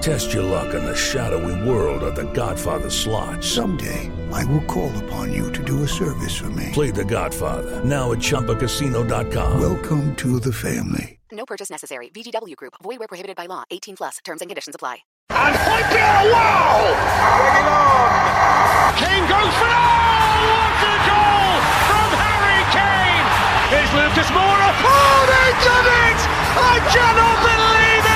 Test your luck in the shadowy world of The Godfather slot. Someday, I will call upon you to do a service for me. Play The Godfather now at ChumbaCasino.com. Welcome to the family. No purchase necessary. VGW Group. Void where prohibited by law. 18 plus. Terms and conditions apply. And Hojbjerg, wow! Bring it on! Kane goes for it! Oh, what a goal from Harry Kane! Here's Lucas Moura. Oh, they've done it! I cannot believe it!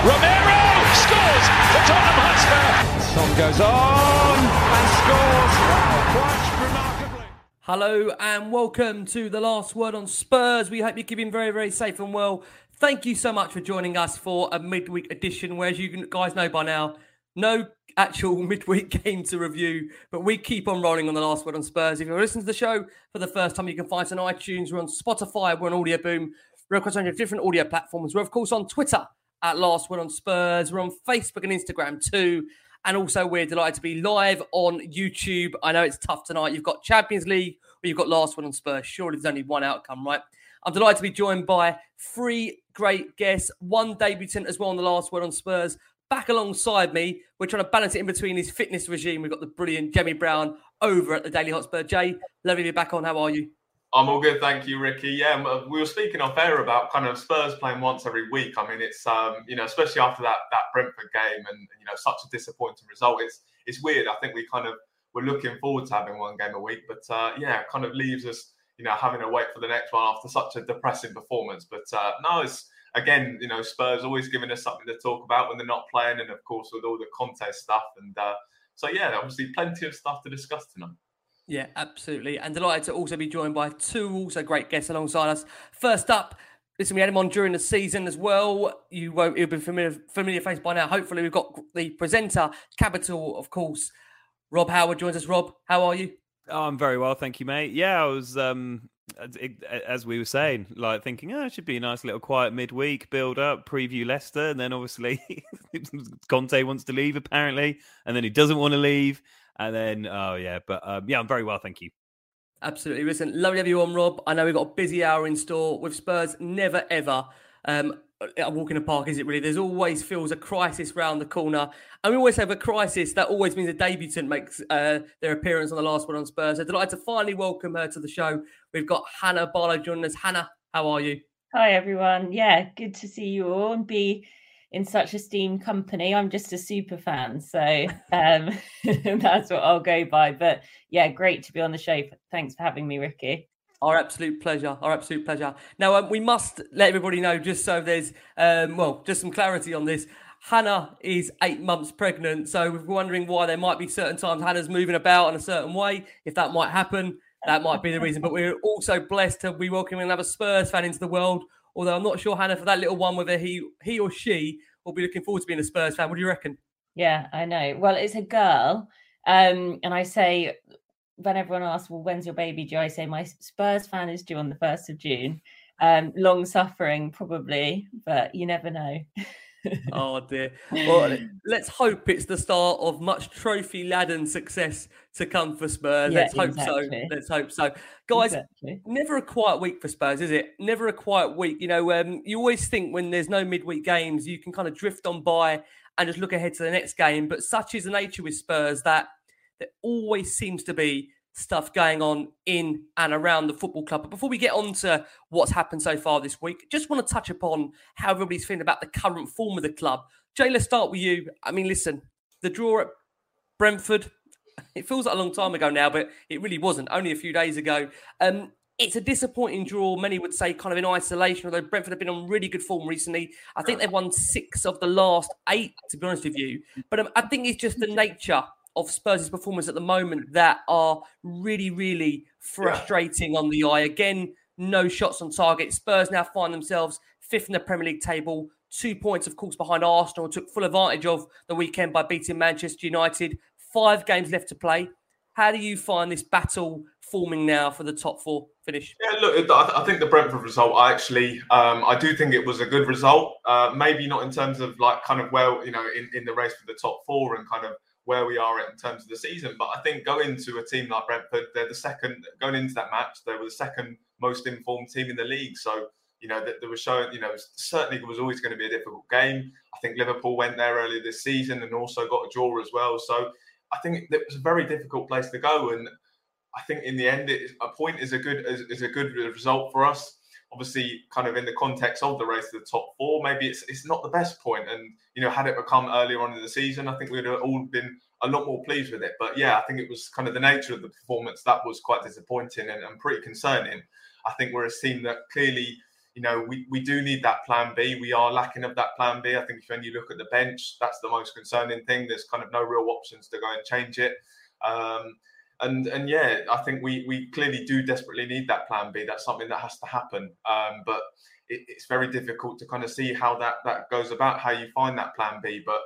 Romero scores for Tottenham Hotspur. Son goes on and scores. Wow, quite remarkably. Hello and welcome to the last word on Spurs. We hope you're keeping very, very safe and well. Thank you so much for joining us for a midweek edition, where as you guys know by now, no actual midweek game to review, but we keep on rolling on the last word on Spurs. If you're listening to the show for the first time, you can find us on iTunes, we're on Spotify, we're on Audio Boom, we're across a different audio platforms. We're of course on Twitter at Last Word on Spurs. We're on Facebook and Instagram too. And also, we're delighted to be live on YouTube. I know it's tough tonight. You've got Champions League, or you've got Last Word on Spurs. Surely there's only one outcome, right? I'm delighted to be joined by three great guests, one debutant as well on the Last Word on Spurs. Back alongside me, we're trying to balance it in between his fitness regime. We've got the brilliant Jamie Brown over at the Daily Hotspur. Jay, lovely to be back on. How are you? I'm all good, thank you, Ricky. Yeah, um, we were speaking off air about kind of Spurs playing once every week. I mean, it's um, you know, especially after that that Brentford game and you know such a disappointing result. It's it's weird. I think we kind of we're looking forward to having one game a week, but uh, yeah, it kind of leaves us you know having to wait for the next one after such a depressing performance. But uh, no, it's again, you know, Spurs always giving us something to talk about when they're not playing, and of course with all the Conte stuff. And uh, so yeah, obviously plenty of stuff to discuss tonight. Yeah, absolutely. And delighted to also be joined by two also great guests alongside us. First up, listen, we had him on during the season as well. You won't you'll be familiar familiar face by now. Hopefully, we've got the presenter, capital, of course. Rob Howard joins us. Rob, how are you? Oh, I'm very well, thank you, mate. Yeah, I was um as we were saying, like thinking, oh, it should be a nice little quiet midweek build up, preview Leicester, and then obviously Conte wants to leave apparently, and then he doesn't want to leave, and then oh yeah, but um, yeah, I'm very well, thank you. Absolutely. Listen, lovely to have you on, Rob. I know we've got a busy hour in store with Spurs. Never ever um, a walk in the park, is it really? There's always feels a crisis round the corner. And we always have a crisis. That always means a debutant makes uh, their appearance on the last word on Spurs. So delighted to finally welcome her to the show. We've got Hannah Barlow joining us. Hannah, how are you? Hi, everyone. Yeah, good to see you all and be in such a esteemed company. I'm just a super fan, so um, that's what I'll go by. But yeah, great to be on the show. Thanks for having me, Ricky. Our absolute pleasure. Our absolute pleasure. Now, um, we must let everybody know, just so there's, um, well, just some clarity on this. Hannah is eight months pregnant, so we're wondering why there might be certain times Hannah's moving about in a certain way. If that might happen, that might be the reason. But we're also blessed to be welcoming another Spurs fan into the world. Although I'm not sure, Hannah, for that little one, whether he he or she will be looking forward to being a Spurs fan. What do you reckon? Yeah, I know. Well, it's a girl, um, and I say when everyone asks, "Well, when's your baby due?" I say my Spurs fan is due on the first of June. Um, long suffering, probably, but you never know. oh dear. Well, let's hope it's the start of much trophy laden success to come for Spurs. Yeah, let's hope exactly. so. Let's hope so, guys. Exactly. Never a quiet week for Spurs, is it? Never a quiet week. You know, um, you always think when there's no midweek games, you can kind of drift on by and just look ahead to the next game. But such is the nature with Spurs that there always seems to be stuff going on in and around the football club. But before we get on to what's happened so far this week, just want to touch upon how everybody's feeling about the current form of the club. Jay, let's start with you. I mean, listen, the draw at Brentford, it feels like a long time ago now, but it really wasn't, only a few days ago. Um, it's a disappointing draw, many would say, kind of in isolation, although Brentford have been on really good form recently. I think they've won six of the last eight, to be honest with you. But um, I think it's just the nature of Spurs' performance at the moment that are really, really frustrating on the eye. Again, no shots on target. Spurs now find themselves fifth in the Premier League table, two points, of course, behind Arsenal. Took full advantage of the weekend by beating Manchester United. Five games left to play. How do you find this battle forming now for the top four finish? Yeah, look, I I think the Brentford result. I actually, um, I do think it was a good result. Uh, maybe not in terms of like kind of well, you know in, in the race for the top four and kind of where we are in terms of the season. But I think going to a team like Brentford, they're the second going into that match. They were the second most informed team in the league. So you know that they were showing. You know, certainly it was always going to be a difficult game. I think Liverpool went there earlier this season and also got a draw as well. So I think it was a very difficult place to go. And I think in the end, it, a point is a good is, is a good result for us. Obviously, kind of in the context of the race to the top four, maybe it's it's not the best point. And you know, had it become earlier on in the season, I think we'd have all been a lot more pleased with it. But yeah, I think it was kind of the nature of the performance that was quite disappointing and, and pretty concerning. I think we're a team that clearly, you know, we, we do need that plan B. We are lacking of that plan B. I think when you look at the bench, that's the most concerning thing. There's kind of no real options to go and change it. Um, and and yeah, I think we we clearly do desperately need that plan B. That's something that has to happen. Um, but it, it's very difficult to kind of see how that that goes about, how you find that plan B. But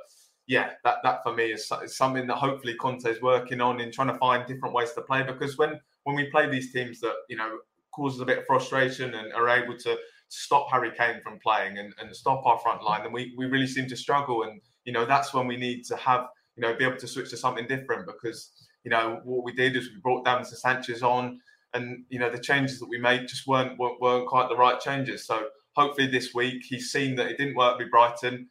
yeah, that that for me is, is something that hopefully Conte is working on in trying to find different ways to play. Because when when we play these teams that you know causes a bit of frustration and are able to stop Harry Kane from playing and, and stop our front line, then we, we really seem to struggle. And you know that's when we need to have you know be able to switch to something different because you know what we did is we brought Davinson Sanchez on, and you know the changes that we made just weren't, weren't weren't quite the right changes. So hopefully this week he's seen that it didn't work with Brighton,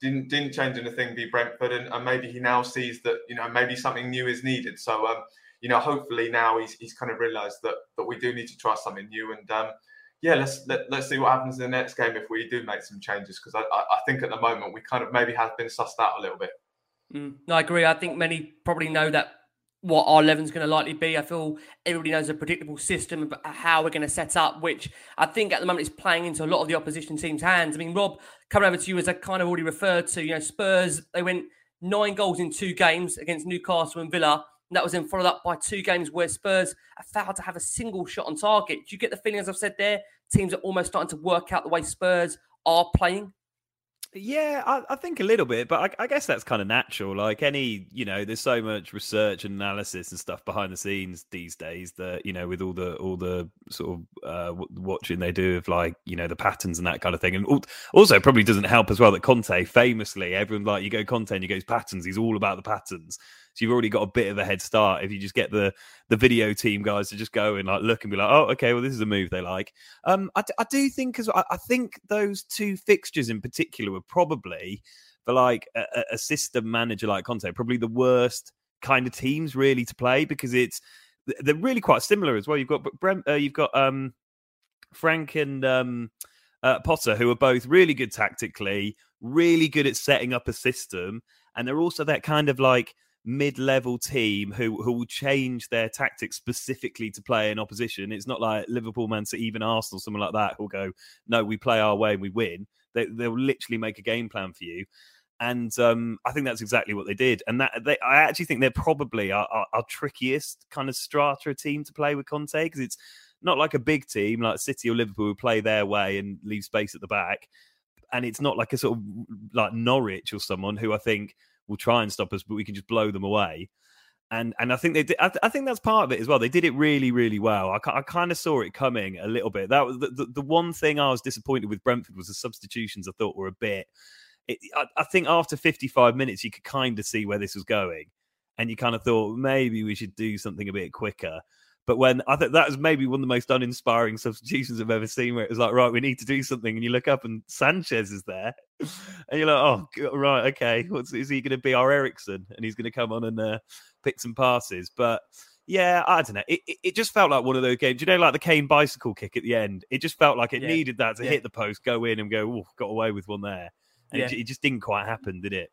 didn't didn't change anything with Brentford, and, and maybe he now sees that you know maybe something new is needed. So um, you know hopefully now he's he's kind of realised that that we do need to try something new and. Um, yeah, let's let, let's see what happens in the next game if we do make some changes because I, I, think at the moment we kind of maybe have been sussed out a little bit. Mm, I agree. I think many probably know that what our 11 is going to likely be. I feel everybody knows a predictable system about how we're going to set up, which I think at the moment is playing into a lot of the opposition team's hands. I mean, Rob, coming over to you as I kind of already referred to, you know, Spurs, they went nine goals in two games against Newcastle and Villa. And that was then followed up by two games where Spurs have failed to have a single shot on target. Do you get the feeling, as I've said there, teams are almost starting to work out the way Spurs are playing? Yeah, I, I, think a little bit, but I, I, guess that's kind of natural. Like any, you know, there's so much research and analysis and stuff behind the scenes these days that you know, with all the all the sort of uh, watching they do of like you know the patterns and that kind of thing, and also probably doesn't help as well that Conte famously, everyone like you go Conte and you goes patterns, he's all about the patterns. So you've already got a bit of a head start if you just get the the video team guys to just go and like look and be like, oh, okay, well, this is a move they like. Um, I, I do think as well, I think those two fixtures in particular were probably for like a, a system manager like Conte, probably the worst kind of teams really to play because it's they're really quite similar as well. You've got Brent, uh, you've got um, Frank and um, uh, Potter, who are both really good tactically, really good at setting up a system, and they're also that kind of like mid-level team who who will change their tactics specifically to play in opposition. It's not like Liverpool, Man City, even Arsenal, someone like that who'll go, no, we play our way and we win. They, they'll literally make a game plan for you. And um, I think that's exactly what they did. And that they, I actually think they're probably our, our, our trickiest kind of strata team to play with Conte because it's not like a big team like City or Liverpool who play their way and leave space at the back. And it's not like a sort of like Norwich or someone who I think will try and stop us, but we can just blow them away. And and I think they did. I, I think that's part of it as well. They did it really, really well. I, I kind of saw it coming a little bit. That was the, the, the one thing I was disappointed with Brentford was the substitutions. I thought were a bit it, I, I think after 55 minutes, you could kind of see where this was going. And you kind of thought maybe we should do something a bit quicker. But when I think that was maybe one of the most uninspiring substitutions I've ever seen, where it was like, right, we need to do something, and you look up and Sanchez is there, and you're like, oh, right, okay, what's is he going to be our Eriksen, and he's going to come on and uh, pick and passes? But yeah, I don't know. It, it, it, just felt like one of those games. You know, like the Kane bicycle kick at the end. It just felt like it Yeah. needed that to Yeah. hit the post, go in, and go, oh, got away with one there. And it, it just didn't quite happen, did it?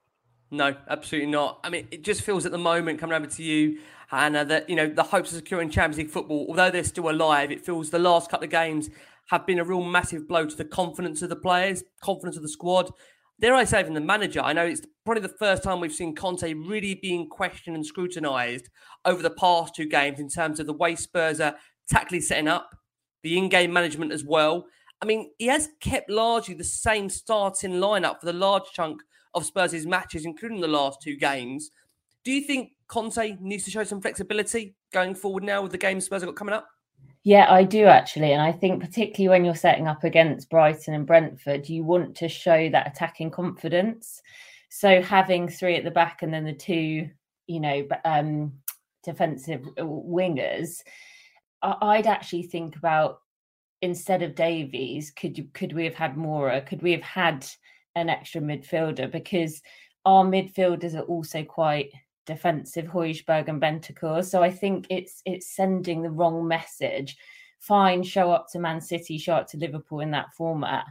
No, absolutely not. I mean, it just feels at the moment, coming over to you, Hannah, uh, that, you know, the hopes of securing Champions League football, although they're still alive, it feels the last couple of games have been a real massive blow to the confidence of the players, confidence of the squad. Dare I say, even the manager. I know it's probably the first time we've seen Conte really being questioned and scrutinised over the past two games in terms of the way Spurs are tactically setting up, the in-game management as well. I mean, he has kept largely the same starting lineup for the large chunk of Spurs' matches, including the last two games. Do you think Conte needs to show some flexibility going forward now with the games Spurs have got coming up? Yeah, I do actually. And I think, particularly when you're setting up against Brighton and Brentford, you want to show that attacking confidence. So having three at the back and then the two, you know, um, defensive wingers, I'd actually think about instead of Davies, could you could we have had Moura? Could we have had an extra midfielder? Because our midfielders are also quite defensive, Hojbjerg and Bentancur. So I think it's it's sending the wrong message. Fine, show up to Man City, show up to Liverpool in that format.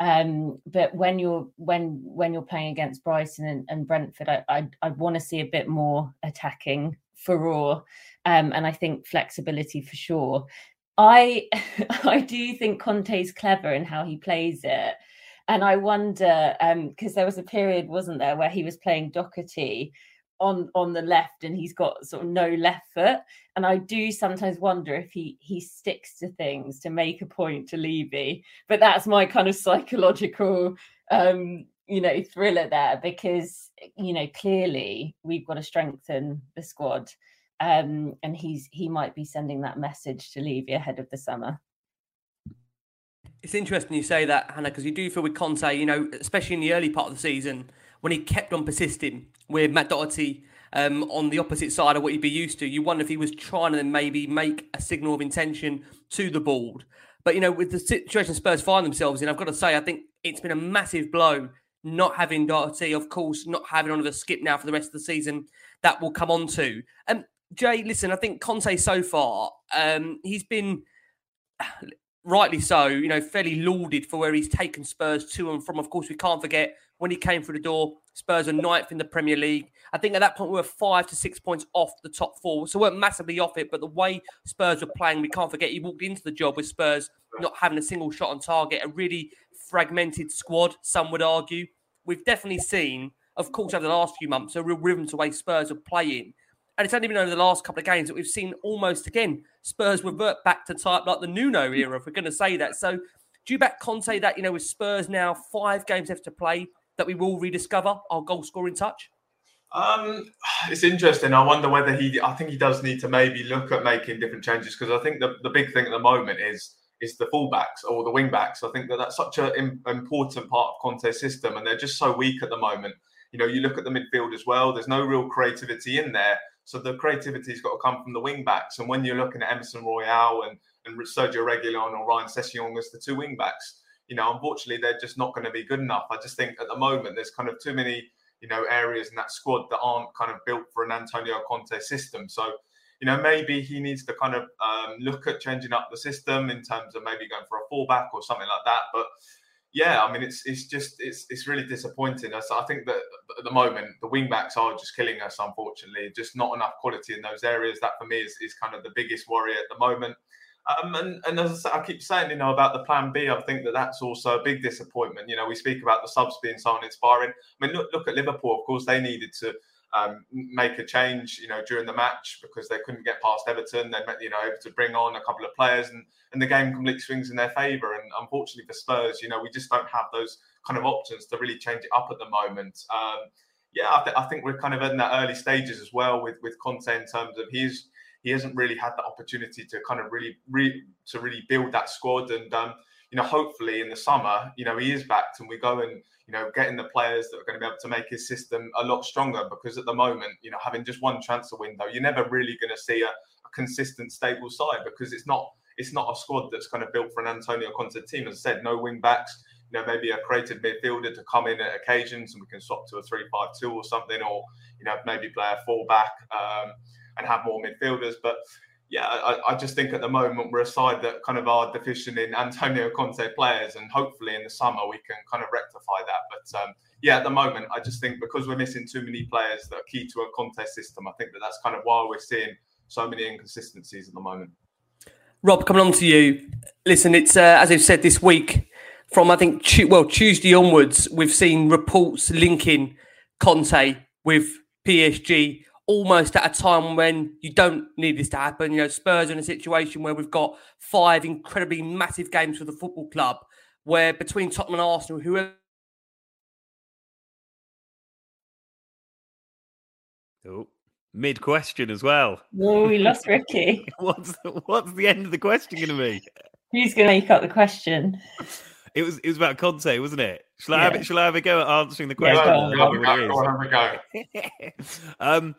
Um, but when you're when when you're playing against Brighton and, and Brentford, I I, I want to see a bit more attacking furore, um, and I think flexibility for sure. I I do think Conte's clever in how he plays it. And I wonder, because there was a period, wasn't there, where he was playing Doherty on on the left and he's got sort of no left foot. And I do sometimes wonder if he he sticks to things to make a point to Levy. But that's my kind of psychological um, you know, thriller there because you know, clearly we've got to strengthen the squad. Um, and he's he might be sending that message to Levy ahead of the summer. It's interesting you say that, Hannah, because you do feel with Conte, you know, especially in the early part of the season, when he kept on persisting with Matt Doherty um, on the opposite side of what he'd be used to, you wonder if he was trying to maybe make a signal of intention to the board. But, you know, with the situation Spurs find themselves in, I've got to say, I think it's been a massive blow not having Doherty, of course, not having the skip now for the rest of the season. That will come on to. Um, Jay, listen, I think Conte so far, um, he's been rightly so, you know, fairly lauded for where he's taken Spurs to and from. Of course, we can't forget when he came through the door, Spurs are ninth in the Premier League. I think at that point we were five to six points off the top four, so we weren't massively off it. But the way Spurs were playing, we can't forget he walked into the job with Spurs not having a single shot on target, a really fragmented squad. Some would argue. We've definitely seen, of course, over the last few months, a real rhythm to the way Spurs are playing. And it's only been over the last couple of games that we've seen almost again Spurs revert back to type like the Nuno era, if we're going to say that. So, do you back Conte that you know with Spurs now five games left to play that we will rediscover our goal scoring touch? Um, it's interesting. I wonder whether he. I think he does need to maybe look at making different changes because I think the, the big thing at the moment is is the fullbacks or the wingbacks. I think that that's such an important part of Conte's system, and they're just so weak at the moment. You know, you look at the midfield as well. There's no real creativity in there. So the creativity's got to come from the wingbacks. And when you're looking at Emerson Royal and, and Sergio Reguilon or Ryan Sessegnon as the two wing backs, you know, unfortunately, they're just not going to be good enough. I just think at the moment there's kind of too many, you know, areas in that squad that aren't kind of built for an Antonio Conte system. So, you know, maybe he needs to kind of um, look at changing up the system in terms of maybe going for a fullback or something like that. But yeah, I mean, it's it's just it's it's really disappointing. I, I think that at the moment the wing backs are just killing us. Unfortunately, just not enough quality in those areas. That for me is, is kind of the biggest worry at the moment. Um, and, and as I, keep saying, you know, about the plan B, I think that that's also a big disappointment. You know, we speak about the subs being so uninspiring. I mean, look, look at Liverpool. Of course, they needed to um, make a change, you know, during the match because they couldn't get past Everton. They, you know, able to bring on a couple of players, and and the game completely swings in their favour. And unfortunately for Spurs, you know, we just don't have those kind of options to really change it up at the moment. Um, yeah, I, th- I think we're kind of in that early stages as well with with Conte in terms of he's he hasn't really had the opportunity to kind of really re- to really build that squad and. Um, you know, hopefully in the summer, you know, he is backed and we go and, you know, getting the players that are going to be able to make his system a lot stronger because at the moment, you know, having just one transfer window, you're never really going to see a, a consistent, stable side because it's not it's not a squad that's kind of built for an Antonio Conte team. As I said, no wing backs, you know, maybe a creative midfielder to come in at occasions and we can swap to a three-five-two or something, or you know, maybe play a full-back um, and have more midfielders. But yeah, I, I, just think at the moment we're a side that kind of are deficient in Antonio Conte players, and hopefully in the summer we can kind of rectify that. But um, yeah, at the moment, I just think because we're missing too many players that are key to a Conte system, I think that that's kind of why we're seeing so many inconsistencies at the moment. Rob, coming on to you. Listen, it's uh, as I've said this week, from I think well Tuesday onwards, we've seen reports linking Conte with PSG almost at a time when you don't need this to happen. You know, Spurs are in a situation where we've got five incredibly massive games for the football club, where between Tottenham and Arsenal, whoever. Oh, mid question as well. Oh, we lost Ricky. what's the, what's the end of the question going to be? Who's going to make up the question? It was it was about Conte, wasn't it? Shall I have? Shall I have a go at answering the question? Yeah, go on, go on, go. um,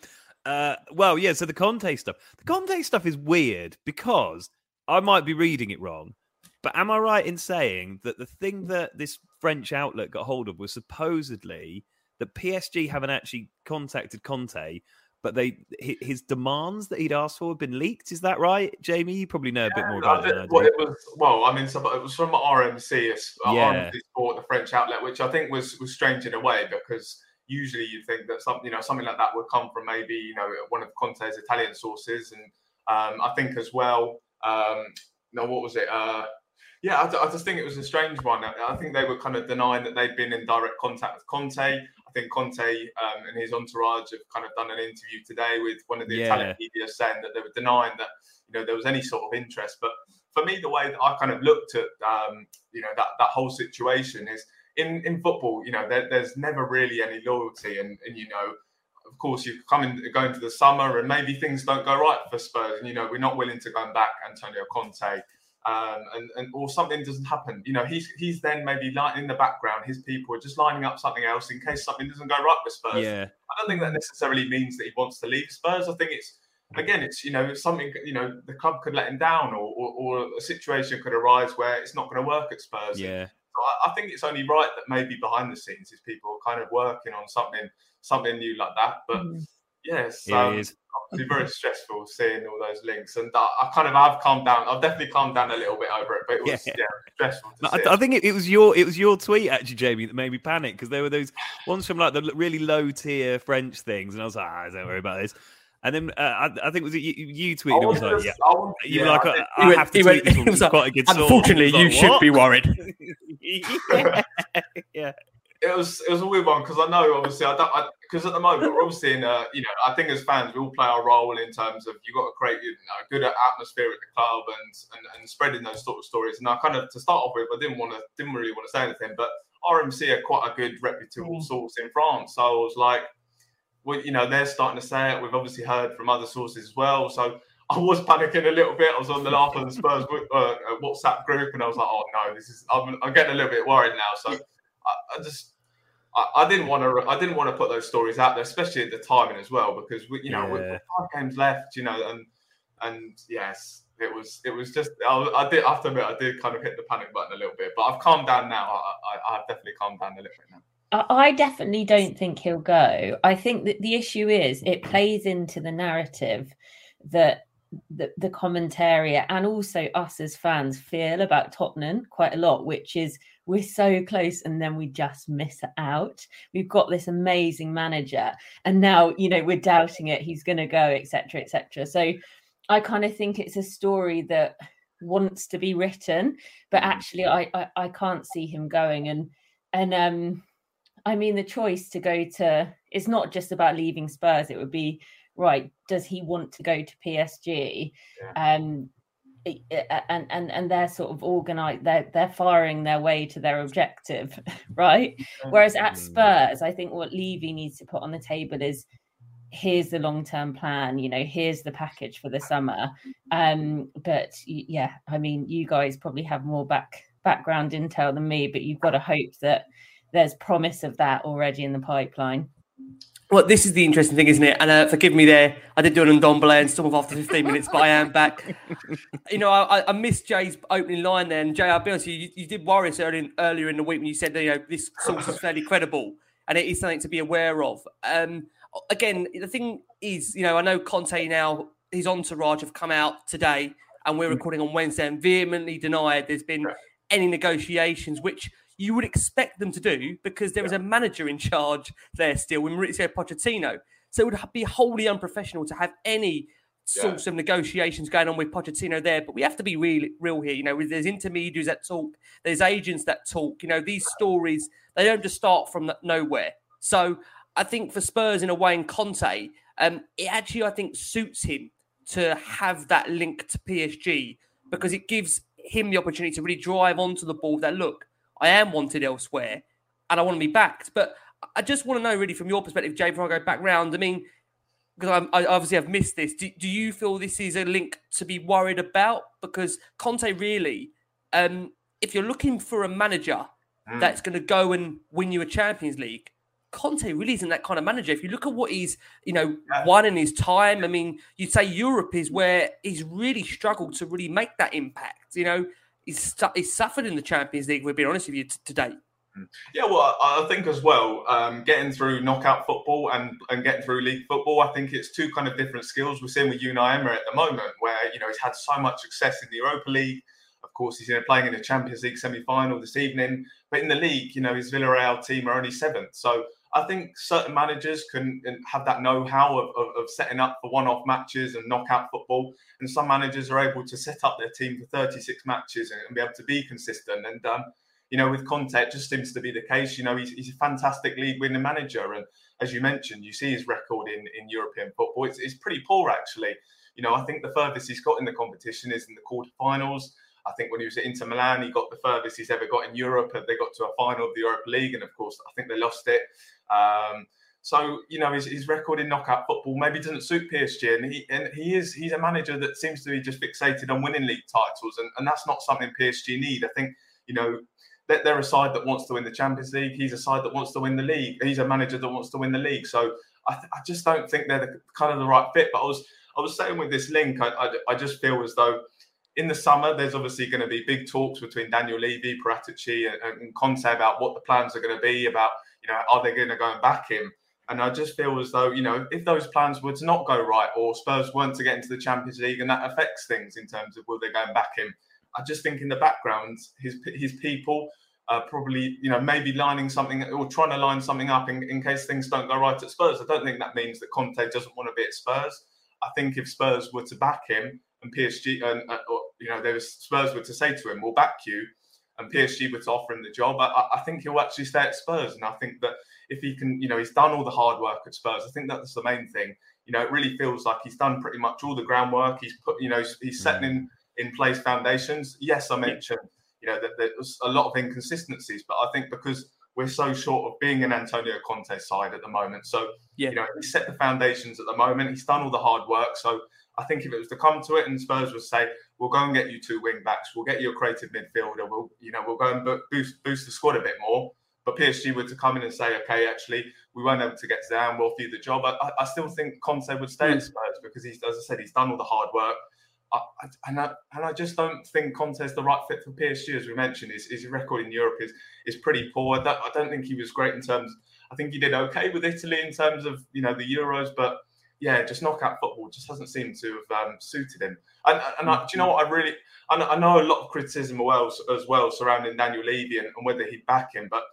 uh, well, yeah. So the Conte stuff, the Conte stuff is weird because I might be reading it wrong, but am I right in saying that the thing that this French outlet got hold of was supposedly that PSG haven't actually contacted Conte, but they his demands that he'd asked for have been leaked. Is that right, Jamie? You probably know a bit more about it. Well, it was well, I mean, it was from RMC, uh, yeah. RMC Sport, the French outlet, which I think was was strange in a way because usually you'd think that something you know something like that would come from maybe you know one of Conte's Italian sources, and um, I think as well. Um, no, what was it? Uh, yeah, I, I, just think it was a strange one. I, think they were kind of denying that they'd been in direct contact with Conte. I think Conte um, and his entourage have kind of done an interview today with one of the yeah. Italian media saying that they were denying that you know there was any sort of interest. But for me, the way that I kind of looked at um, you know that that whole situation is in in football. You know, there, there's never really any loyalty, and and you know of course, you come in, go into the summer and maybe things don't go right for Spurs. And, you know, we're not willing to go back Antonio Conte um, and, and or something doesn't happen. You know, he's he's then maybe like in the background, his people are just lining up something else in case something doesn't go right with Spurs. Yeah. I don't think that necessarily means that he wants to leave Spurs. I think it's again, it's you know something you know the club could let him down, or or, or a situation could arise where it's not going to work at Spurs. Yeah. So I, I think it's only right that maybe behind the scenes, his people are kind of working on something something new like that. But mm. yes, yeah, um, it's very stressful seeing all those links, and I, I, kind of have calmed down. I've definitely calmed down a little bit over it, but it was yeah, yeah stressful. I, I, think it, it, was your it was your tweet actually, Jamie, that made me panic because there were those ones from like the really low tier French things, and I was like, ah, don't worry about this. And then uh, I, I, think was it you, you tweeted? Was like, yeah. you were like, I, I went, have to tweet went, this one. quite a good Unfortunately, you should be worried. yeah. yeah it was it was a weird one because I know obviously I don't because at the moment we're obviously in a you know I think as fans we all play our role in terms of you've got to create you know, a good atmosphere at the club and, and and spreading those sort of stories and I kind of to start off with I didn't want to didn't really want to say anything but RMC are quite a good reputable mm. source in France so I was like well you know they're starting to say it we've obviously heard from other sources as well so I was panicking a little bit I was on the Laugh and Spurs uh, WhatsApp group and I was like oh no this is I'm, I'm getting a little bit worried now so I, I just I, I, didn't want to. I didn't want to put those stories out there, especially at the timing as well, because we, you know, yeah. with five games left, you know, and and yes, it was it was just. I, I did. I have to admit, I did kind of hit the panic button a little bit, but I've calmed down now. I, I, I've definitely calmed down a little bit now. I definitely don't think he'll go. I think that the issue is it plays into the narrative that the, the commentary and also us as fans feel about Tottenham quite a lot, which is we're so close and then we just miss out. We've got this amazing manager, and now you know we're doubting it. He's going to go, etc., etc. So I kind of think it's a story that wants to be written, but mm-hmm. actually I, I I can't see him going. And and um, I mean the choice to go to it's not just about leaving Spurs. It would be right. Does he want to go to PSG? Yeah. Um, and and and they're sort of organized they're they're firing their way to their objective right whereas at spurs i think what levy needs to put on the table is here's the long term plan you know here's the package for the summer um but yeah i mean you guys probably have more back background intel than me, but you've got to hope that there's promise of that already in the pipeline. Well, this is the interesting thing, isn't it? And uh, forgive me there, I did do an Ndombele and storm off after 15 minutes, but I am back. you know, I, I missed Jay's opening line there. And Jay, I'll be honest, you, you did worry us earlier, earlier in the week when you said that, you know, this source is fairly credible and it is something to be aware of. Um, again, the thing is, you know, I know Conte now, his entourage have come out today and we're recording on Wednesday and vehemently denied there's been any negotiations, which you would expect them to do because there is a manager in charge there still with Mauricio Pochettino. So it would be wholly unprofessional to have any sorts of negotiations going on with Pochettino there. But we have to be real, real here. You know, there's intermediaries that talk, there's agents that talk. You know, these stories they don't just start from nowhere. So I think for Spurs in a way, and Conte, um, it actually I think suits him to have that link to PSG because it gives him the opportunity to really drive onto the ball. That look, I am wanted elsewhere and I want to be backed. But I just want to know, really, from your perspective, Jay, before I go back round, I mean, because I obviously I've missed this, do, do, you feel this is a link to be worried about? Because Conte, really, um, if you're looking for a manager mm. that's going to go and win you a Champions League, Conte really isn't that kind of manager. If you look at what he's, you know, yeah. won in his time, I mean, you'd say Europe is where he's really struggled to really make that impact. You know, he's, he's suffered in the Champions League. We're being honest with you t- today. Mm. Yeah, well, I think as well, um, getting through knockout football and, and getting through league football, I think it's two kind of different skills. We're seeing with Unai Emery at the moment, where you know he's had so much success in the Europa League. Of course, he's playing in the Champions League semi-final this evening, but in the league, you know, his Villarreal team are only seventh. So I think certain managers can have that know-how of, of, of, setting up for one-off matches and knockout football, and some managers are able to set up their team for 36 matches and, be able to be consistent. And um, you know, with Conte, it just seems to be the case. You know, he's, he's a fantastic league-winning manager, and as you mentioned, you see his record in, in European football. It's, it's pretty poor, actually. You know, I think the furthest he's got in the competition is in the quarterfinals. I think when he was at Inter Milan, he got the furthest he's ever got in Europe. They got to a final of the Europa League, and of course, I think they lost it. Um, so you know his, his record in knockout football maybe doesn't suit PSG, and he and he is he's a manager that seems to be just fixated on winning league titles, and, and that's not something PSG need. I think you know they're a side that wants to win the Champions League. He's a side that wants to win the league. He's a manager that wants to win the league. So I, th- I just don't think they're the, kind of the right fit. But I was I was saying with this link, I, I, I just feel as though in the summer, there's obviously going to be big talks between Daniel Levy, Paratici, and, and Conte about what the plans are going to be about, you know, are they going to go and back him? And I just feel as though, you know, if those plans were to not go right or Spurs weren't to get into the Champions League and that affects things in terms of will they go and back him, I just think in the background, his his people uh, probably, you know, maybe lining something or trying to line something up in, in case things don't go right at Spurs. I don't think that means that Conte doesn't want to be at Spurs. I think if Spurs were to back him and PSG and uh, or, you know, there was Spurs were to say to him, "We'll back you," and PSG were to offer him the job, I, I, think he'll actually stay at Spurs. And I think that if he can, you know, he's done all the hard work at Spurs. I think that's the main thing. You know, it really feels like he's done pretty much all the groundwork. He's put, you know, he's, he's setting in in place foundations. Yes, I mentioned, you know, that there's a lot of inconsistencies, but I think because we're so short of being an Antonio Conte side at the moment. So, yeah. you know, he set the foundations at the moment. He's done all the hard work. So I think if it was to come to it and Spurs would say, we'll go and get you two wing backs, we'll get you a creative midfielder, we'll, you know, we'll go and boost, boost the squad a bit more. But PSG were to come in and say, okay, actually, we weren't able to get down, we'll do the job. I, I still think Conte would stay mm. at Spurs because he's, as I said, he's done all the hard work. I, and, I, and I just don't think Conte is the right fit for PSG, as we mentioned. His, his record in Europe is is pretty poor. I don't, I don't think he was great in terms. I think he did okay with Italy in terms of you know the Euros, but yeah, just knockout football just hasn't seemed to have um, suited him. And, and I, do you know what? I really, I, know a lot of criticism as well, as well surrounding Daniel Levy and, and, whether he'd back him. But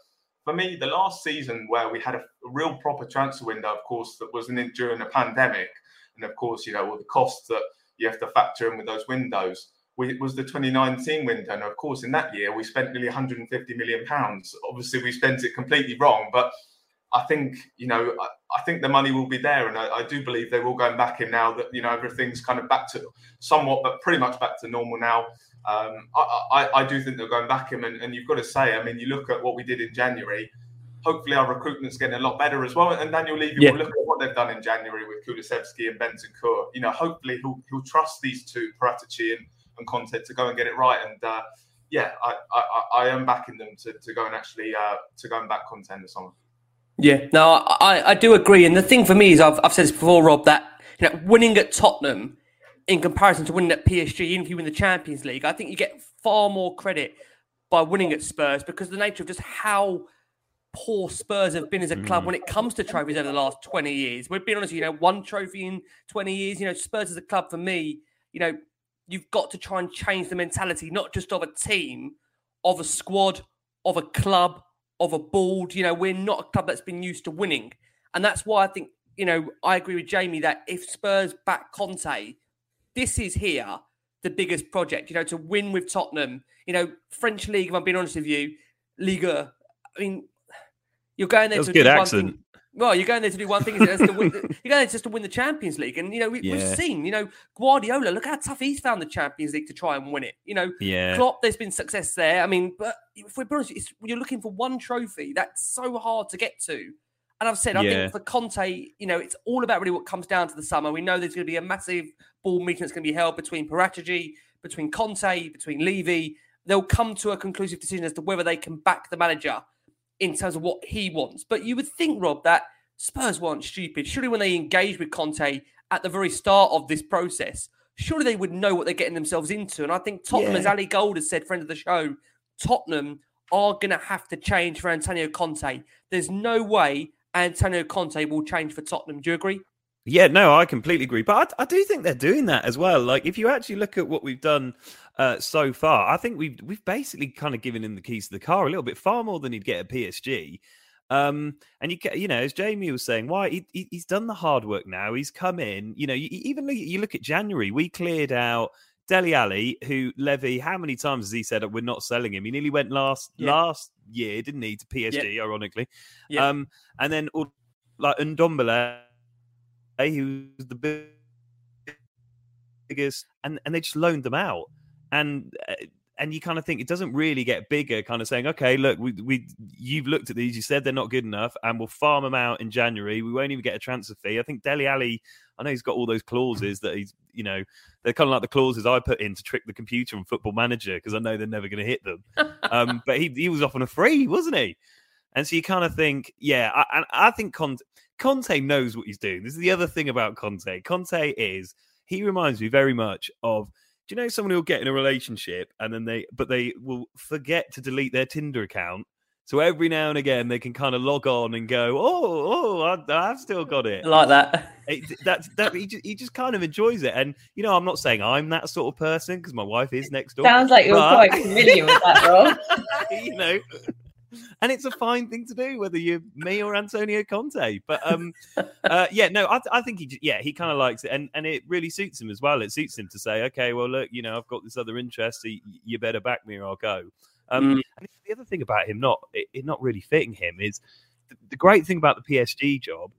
for me, the last season where we had a, a real proper transfer window, of course, that was in, during a pandemic, and of course, you know, all the costs that you have to factor in with those windows. We, it was the 2019 window, and of course, in that year we spent nearly 150 million pounds. Obviously, we spent it completely wrong, but I think you know I, I, think the money will be there, and I, I, do believe they will go back in now that you know everything's kind of back to somewhat, but pretty much back to normal now. Um, I, I, do think they're going back in, and, and, you've got to say, I mean, you look at what we did in January. Hopefully, our recruitment's getting a lot better as well. And Daniel Levy yeah. will look at what they've done in January with Kulusevski and Bentancur. You know, hopefully he'll he'll trust these two, Paratici and, and Conte, to go and get it right. And uh, yeah, I, I, I am backing them to, to go and actually uh, to go and back Conte this summer. Yeah, no, I, I do agree. And the thing for me is, I've, I've said this before, Rob, that you know, winning at Tottenham in comparison to winning at PSG, even if you win the Champions League, I think you get far more credit by winning at Spurs because the nature of just how poor Spurs have been as a club Mm. when it comes to trophies over the last 20 years. We're being honest, you know, one trophy in 20 years, you know, Spurs as a club for me, you know, you've got to try and change the mentality, not just of a team, of a squad, of a club, of a board. You know, we're not a club that's been used to winning. And that's why I think, you know, I agree with Jamie that if Spurs back Conte, this is here the biggest project, you know, to win with Tottenham. You know, French League, if I'm being honest with you, Liga, I mean, you're going there That was to good do accent. thing. Well, you're going there to do one thing. Is it? That's to win, you're going there just to win the Champions League, and you know we, we've Yeah. seen. You know Guardiola. Look how tough he's found the Champions League to try and win it. You know, Yeah. Klopp. There's been success there. I mean, but if we're honest, it's, you're looking for one trophy. That's so hard to get to. And I've said, I Yeah. think for Conte, you know, it's all about really what comes down to the summer. We know there's going to be a massive ball meeting that's going to be held between Paratici, between Conte, between Levy. They'll come to a conclusive decision as to whether they can back the manager in terms of what he wants. But you would think, Rob, that Spurs weren't stupid. Surely when they engaged with Conte at the very start of this process, surely they would know what they're getting themselves into. And I think Tottenham, Yeah. as Ali Gold has said, friend of the show, Tottenham are going to have to change for Antonio Conte. There's no way Antonio Conte will change for Tottenham. Do you agree? Yeah, no, I completely agree. But I, I do think they're doing that as well. Like, if you actually look at what we've done uh, so far, I think we've we've basically kind of given him the keys to the car a little bit, far more than he'd get at PSG. Um, and you you know, as Jamie was saying, why he, he- he's done the hard work now. He's come in. You know, you, even look, you look at January, we cleared out Dele Alli, who Levy. How many times has he said that we're not selling him? He nearly went last Yeah. last year, didn't he, to PSG? Ironically, Yeah. um, and then like Ndombele, who's the biggest, and and they just loaned them out, and uh, and you kind of think it doesn't really get bigger. Kind of saying, okay, look, we we you've looked at these, you said they're not good enough, and we'll farm them out in January. We won't even get a transfer fee. I think Dele Alli. I know he's got all those clauses that he's, you know, they're kind of like the clauses I put in to trick the computer and Football Manager because I know they're never going to hit them. um, but he he was off on a free, wasn't he? And so you kind of think, yeah, I, and I think Conte, Conte knows what he's doing. This is the other thing about Conte. Conte is he reminds me very much of. Do you know someone who'll get in a relationship and then they, but they will forget to delete their Tinder account. So every now and again they can kind of log on and go, oh, oh, I, I've still got it. I like that. It, that's that he just, he just kind of enjoys it, and you know I'm not saying I'm that sort of person because my wife is next door. Sounds like you're but- quite familiar with that, Rob. you know, and it's a fine thing to do, whether you're me or Antonio Conte. But um, uh, yeah, no, I, I think he, yeah, he kind of likes it, and and it really suits him as well. It suits him to say, okay, well, look, you know, I've got this other interest, so you better back me or I'll go. Um, Mm. and the other thing about him not it, it not really fitting him is the, the great thing about the PSG job.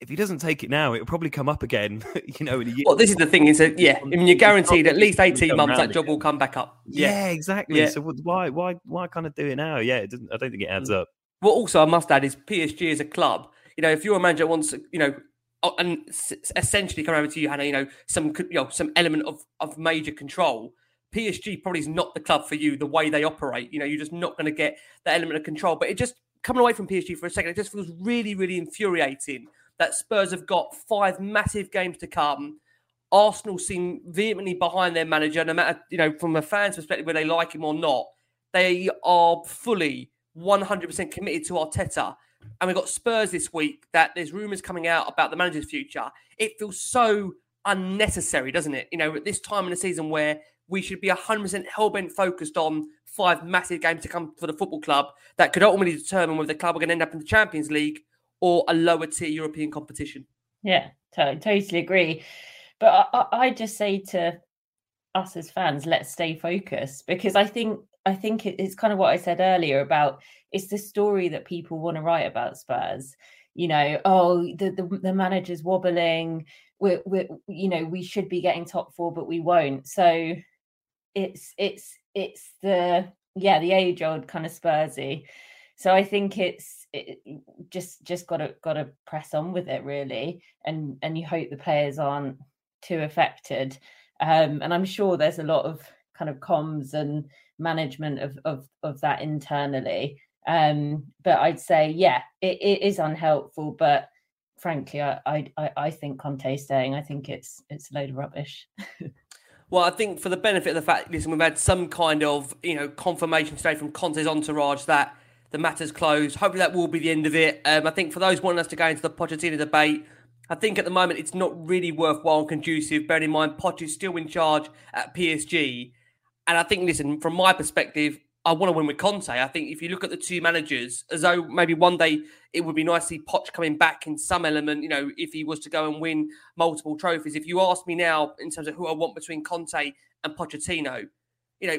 If he doesn't take it now, it'll probably come up again. You know, in a year. Well, this is the thing. Is that yeah? I mean, you're guaranteed at least 18 months that job will come back up. Yeah, exactly. Yeah. So why why why kind of do it now? Yeah, it doesn't. I don't think it adds up. Well, also I must add is PSG as a club. You know, if you're a manager that wants, you know, uh, and essentially come over to you, Hannah, you know, some you know some element of of major control. PSG probably is not the club for you. The way they operate, you know, you're just not going to get that element of control. But it just coming away from PSG for a second, it just feels really, really infuriating that Spurs have got five massive games to come. Arsenal seem vehemently behind their manager, no matter you know from a fan's perspective whether they like him or not. They are fully 100% committed to Arteta. And we've got Spurs this week that there's rumours coming out about the manager's future. It feels so unnecessary, doesn't it? You know, at this time in the season where we should be 100% hell-bent focused on five massive games to come for the football club that could ultimately determine whether the club are going to end up in the Champions League or a lower tier European competition. Yeah, to- totally agree. But I, I, I just say to us as fans, let's stay focused because I think I think it's kind of what I said earlier about it's the story that people want to write about Spurs. You know, oh, the the, the manager's wobbling. We're, we're you know we should be getting top four, but we won't. So it's it's it's the yeah the age old kind of Spursy. So I think it's it, just just got to got to press on with it really, and and you hope the players aren't too affected. Um, and I'm sure there's a lot of kind of comms and management of of of that internally. Um, but I'd say, yeah, it, it is unhelpful. But frankly, I, I I think Conte's staying. I think it's it's a load of rubbish. Well, I think for the benefit of the fact, listen, we've had some kind of you know confirmation today from Conte's entourage that the matter's closed. Hopefully, that will be the end of it. Um, I think for those wanting us to go into the Pochettino debate, I think at the moment it's not really worthwhile and conducive. Bearing in mind, Poch is still in charge at PSG, and I think, listen, from my perspective, I want to win with Conte. I think if you look at the two managers, as though maybe one day it would be nice to see Poch coming back in some element, you know, if he was to go and win multiple trophies. If you ask me now in terms of who I want between Conte and Pochettino, you know,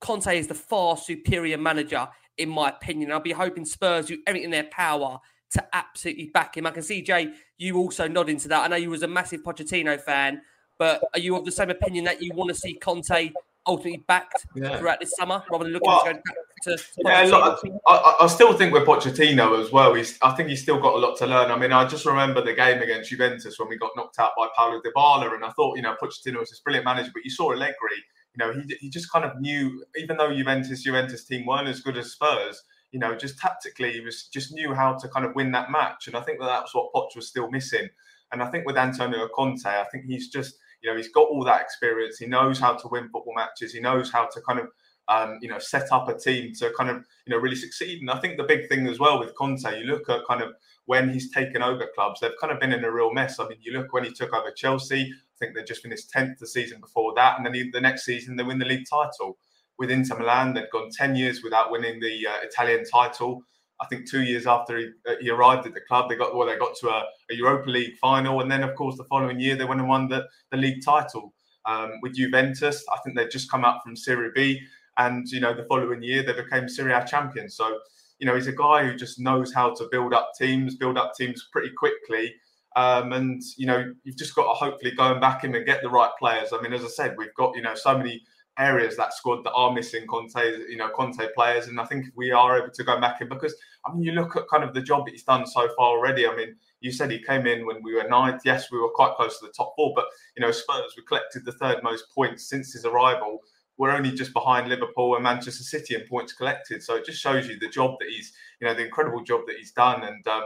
Conte is the far superior manager, in my opinion. I'll be hoping Spurs do everything in their power to absolutely back him. I can see, Jay, you also nodding to that. I know you was a massive Pochettino fan, but are you of the same opinion that you want to see Conte ultimately backed Yeah. throughout this summer rather than looking Well, to go back to, Yeah, look, I, I- I still think with Pochettino as well. He's, I think he's still got a lot to learn. I mean, I just remember the game against Juventus when we got knocked out by Paulo Dybala, and I thought, you know, Pochettino was this brilliant manager, but you saw Allegri. You know, he, he just kind of knew, even though Juventus Juventus team weren't as good as Spurs, you know, just tactically, he was just knew how to kind of win that match, and I think that that's what Poch was still missing. And I think with Antonio Conte, I think he's just, you know, he's got all that experience. He knows how to win football matches. He knows how to kind of um, you know, set up a team to kind of, you know, really succeed. And I think the big thing as well with Conte, you look at kind of when he's taken over clubs, they've kind of been in a real mess. I mean, you look when he took over Chelsea, think they just finished 10th the season before that. And then he, the next season, they win the league title. With Inter Milan, they'd gone 10 years without winning the uh, Italian title. I think two years after he, uh, he arrived at the club, they got well, they got to a, a Europa League final, and then of course the following year they went and won the, the league title. Um, with Juventus, I think they'd just come up from Serie B, and you know the following year they became Serie A champions. So you know he's a guy who just knows how to build up teams, build up teams pretty quickly. Um, and you know you've just got to hopefully go and back him and get the right players. I mean, as I said, we've got you know so many areas that squad that are missing Conte, you know, Conte players, and I think we are able to go back in because I mean, you look at kind of the job that he's done so far already. I mean, you said he came in when we were ninth. Yes, we were quite close to the top four, but you know, Spurs we collected the third most points since his arrival. We're only just behind Liverpool and Manchester City in points collected. So it just shows you the job that he's, you know, the incredible job that he's done. And um,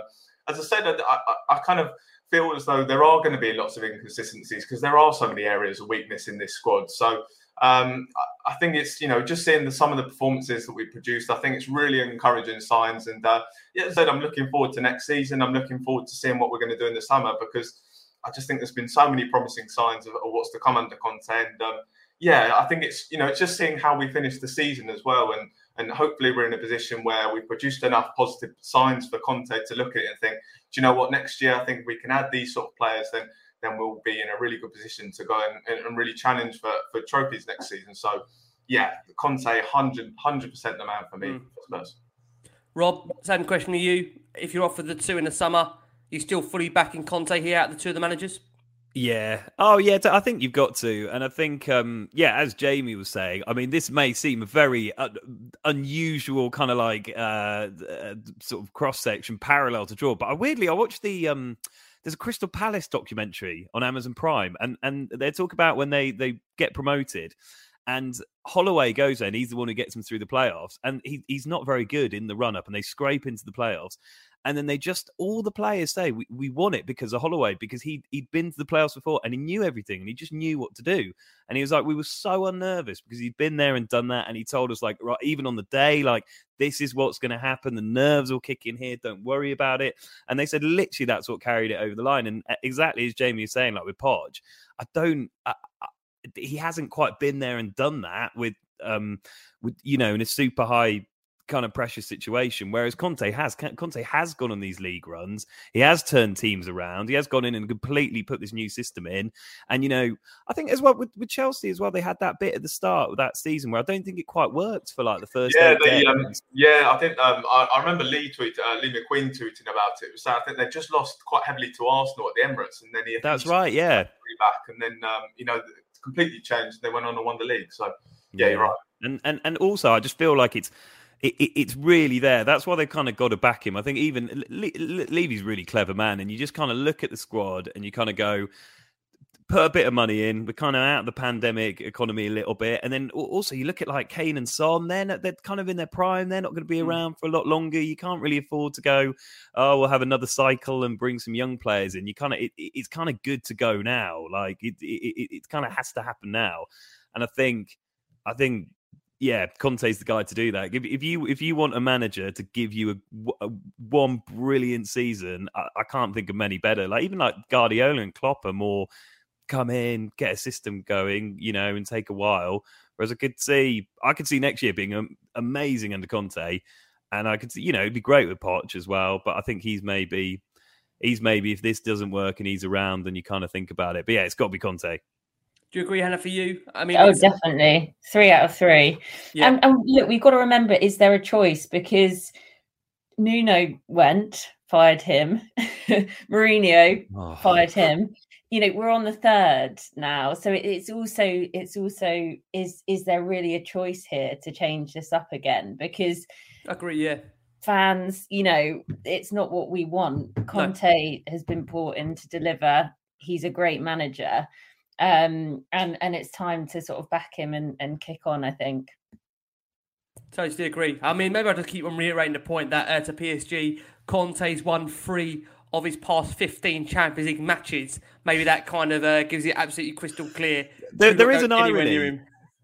as I said, I, I, I kind of feel as though there are going to be lots of inconsistencies because there are so many areas of weakness in this squad. So um, I think it's you know just seeing the, some of the performances that we produced. I think it's really encouraging signs. And uh, yeah, as I said, I'm looking forward to next season. I'm looking forward to seeing what we're going to do in the summer because I just think there's been so many promising signs of, of what's to come under Conte. And um, yeah, I think it's you know it's just seeing how we finish the season as well, and and hopefully we're in a position where we've produced enough positive signs for Conte to look at it and think, do you know what? Next year, I think we can add these sort of players, then then we'll be in a really good position to go and, and really challenge for, for trophies next season. So yeah, Conte 100 percent the man for me. Mm. for Spurs. Rob, same question to you. If you're offered the two in the summer, you still fully backing Conte here out of the two of the managers? Yeah. Oh, yeah. I think you've got to, and I think, um, yeah, as Jamie was saying, I mean, this may seem a very uh, unusual kind of like uh, uh, sort of cross section parallel to draw, but I, weirdly, I watched the. Um, there's a Crystal Palace documentary on Amazon Prime, and and they talk about when they they get promoted, and Holloway goes there, and he's the one who gets them through the playoffs, and he, he's not very good in the run up, and they scrape into the playoffs, and then they just all the players say we, we won it because of Holloway because he he'd been to the playoffs before and he knew everything and he just knew what to do. And he was like we were so unnervous because he'd been there and done that and he told us like right even on the day like this is what's going to happen. The nerves will kick in here. Don't worry about it. And they said literally that's what carried it over the line. And uh, exactly as Jamie is saying like with Poch I don't I, I, he hasn't quite been there and done that with um with you know in a super high kind of pressure situation. Whereas Conte has Conte has gone on these league runs. He has turned teams around. He has gone in and completely put this new system in. And you know, I think as well with, with Chelsea as well, they had that bit at the start of that season where I don't think it quite worked for like the first. Yeah, they, um, yeah. I think um, I, I remember Lee tweet, uh, Lee McQueen tweeting about it. So I think they just lost quite heavily to Arsenal at the Emirates, and then he That's right. Yeah. back, and then um, you know completely changed. They went on and won the league. So yeah, you're right. And and and also, I just feel like it's it, it, it's really there. That's why they've kind of got to back him. I think even Le- Le- Levy's really clever man, and you just kind of look at the squad and you kind of go, put a bit of money in. We're kind of out of the pandemic economy a little bit, and then also you look at like Kane and Son. They're not, they're kind of in their prime. They're not going to be hmm. around for a lot longer. You can't really afford to go. Oh, we'll have another cycle and bring some young players in. You kind of it, it's kind of good to go now. Like it it, it kind of has to happen now. And I think I think yeah, Conte's the guy to do that. If, if you if you want a manager to give you a, a one brilliant season, I, I, can't think of many better. Like even like Guardiola and Klopp are more come in, get a system going, you know, and take a while. Whereas I could see, I could see next year being amazing under Conte, and I could see, you know, it'd be great with Poch as well. But I think he's maybe, he's maybe if this doesn't work and he's around, then you kind of think about it. But yeah, it's got to be Conte. Do you agree, Hannah? For you, I mean, oh, definitely three out of three. Yeah. And, and look, we've got to remember: is there a choice? Because Nuno went, fired him. Mourinho oh. fired him you know we're on the third now so it's also it's also is is there really a choice here to change this up again because I agree yeah fans you know it's not what we want conte no. has been brought in to deliver he's a great manager um and and it's time to sort of back him and and kick on i think totally agree i mean maybe i'll just keep on reiterating the point that uh, to psg conte's won three of his past 15 Champions League matches. Maybe that kind of uh, gives it absolutely crystal clear. There, there is an irony.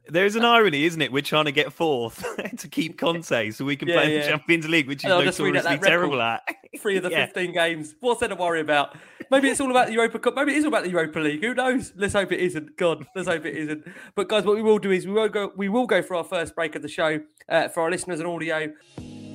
There's an irony, isn't it? We're trying to get fourth to keep Conte so we can yeah, play yeah. the Champions League, which is notoriously terrible at. Three of the yeah. 15 games. What's there to worry about? Maybe it's all about the Europa Cup. Maybe it is all about the Europa League. Who knows? Let's hope it isn't. God, let's hope it isn't. But guys, what we will do is we will go. We will go for our first break of the show uh, for our listeners and audio.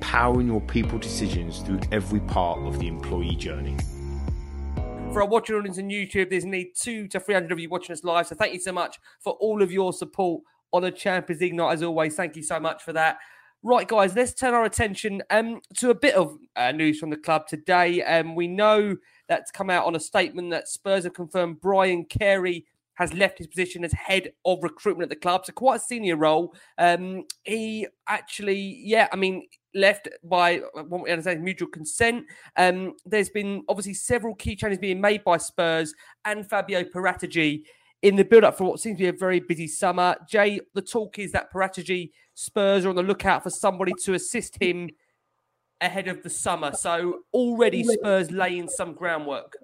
powering your people decisions through every part of the employee journey. For our watching audience on YouTube, there's need two to 300 of you watching us live. So thank you so much for all of your support on a Champions League night. As always, thank you so much for that. Right, guys, let's turn our attention um, to a bit of uh, news from the club today. Um, we know that's come out on a statement that Spurs have confirmed Brian Carey has left his position as head of recruitment at the club. So quite a senior role. Um, he actually, yeah, I mean, left by what we understand mutual consent. Um, there's been obviously several key changes being made by Spurs and Fabio Paratici in the build-up for what seems to be a very busy summer. Jay, the talk is that Paratici Spurs are on the lookout for somebody to assist him ahead of the summer. So already Spurs laying some groundwork.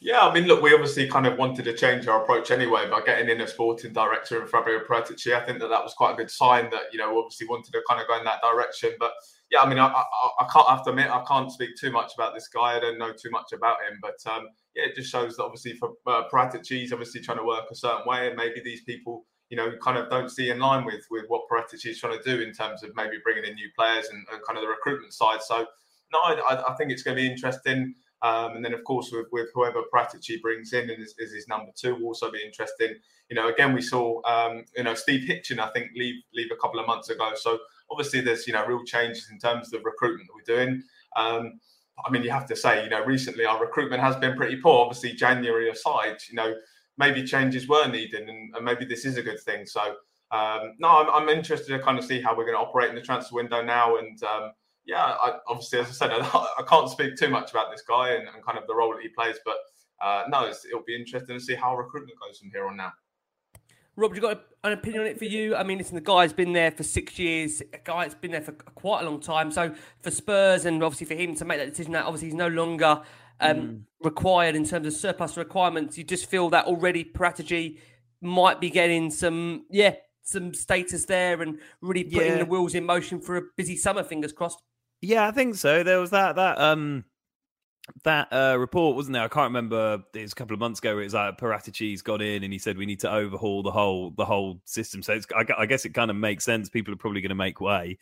Yeah, I mean, look, we obviously kind of wanted to change our approach anyway by getting in a sporting director and Fabio Paratici. I think that that was quite a good sign that you know obviously wanted to kind of go in that direction. But yeah, I mean, I, I, I can't have to admit I can't speak too much about this guy. I don't know too much about him, but um, yeah, it just shows that obviously for uh, Paratici, he's obviously trying to work a certain way, and maybe these people. You know, kind of don't see in line with with what Paratici is trying to do in terms of maybe bringing in new players and, and kind of the recruitment side. So, no, I, I think it's going to be interesting. Um, and then, of course, with, with whoever Paratici brings in as, as his number two, will also be interesting. You know, again, we saw, um, you know, Steve Hitchen, I think, leave leave a couple of months ago. So obviously, there's you know real changes in terms of recruitment that we're doing. Um, I mean, you have to say, you know, recently our recruitment has been pretty poor. Obviously, January aside, you know, maybe changes were needed, and, and maybe this is a good thing. So, um, no, I'm, I'm, interested to kind of see how we're going to operate in the transfer window now, and um, yeah, I, obviously, as I said, I, I, can't speak too much about this guy and, and kind of the role that he plays, but uh, no, it'll be interesting to see how recruitment goes from here on now. Rob, you got an opinion on it for you? I mean, listen, the guy's been there for six years. A guy that's been there for quite a long time. So for Spurs and obviously for him to make that decision, that obviously he's no longer um, mm. required in terms of surplus requirements. You just feel that already Paratici might be getting some, yeah, some status there and really putting yeah. the wheels in motion for a busy summer. Fingers crossed. Yeah, I think so. There was that that um that uh, report, wasn't there? I can't remember. It was a couple of months ago. Where it was like Paratici's got in, and he said we need to overhaul the whole the whole system. So I, I, guess it kind of makes sense. People are probably going to make way.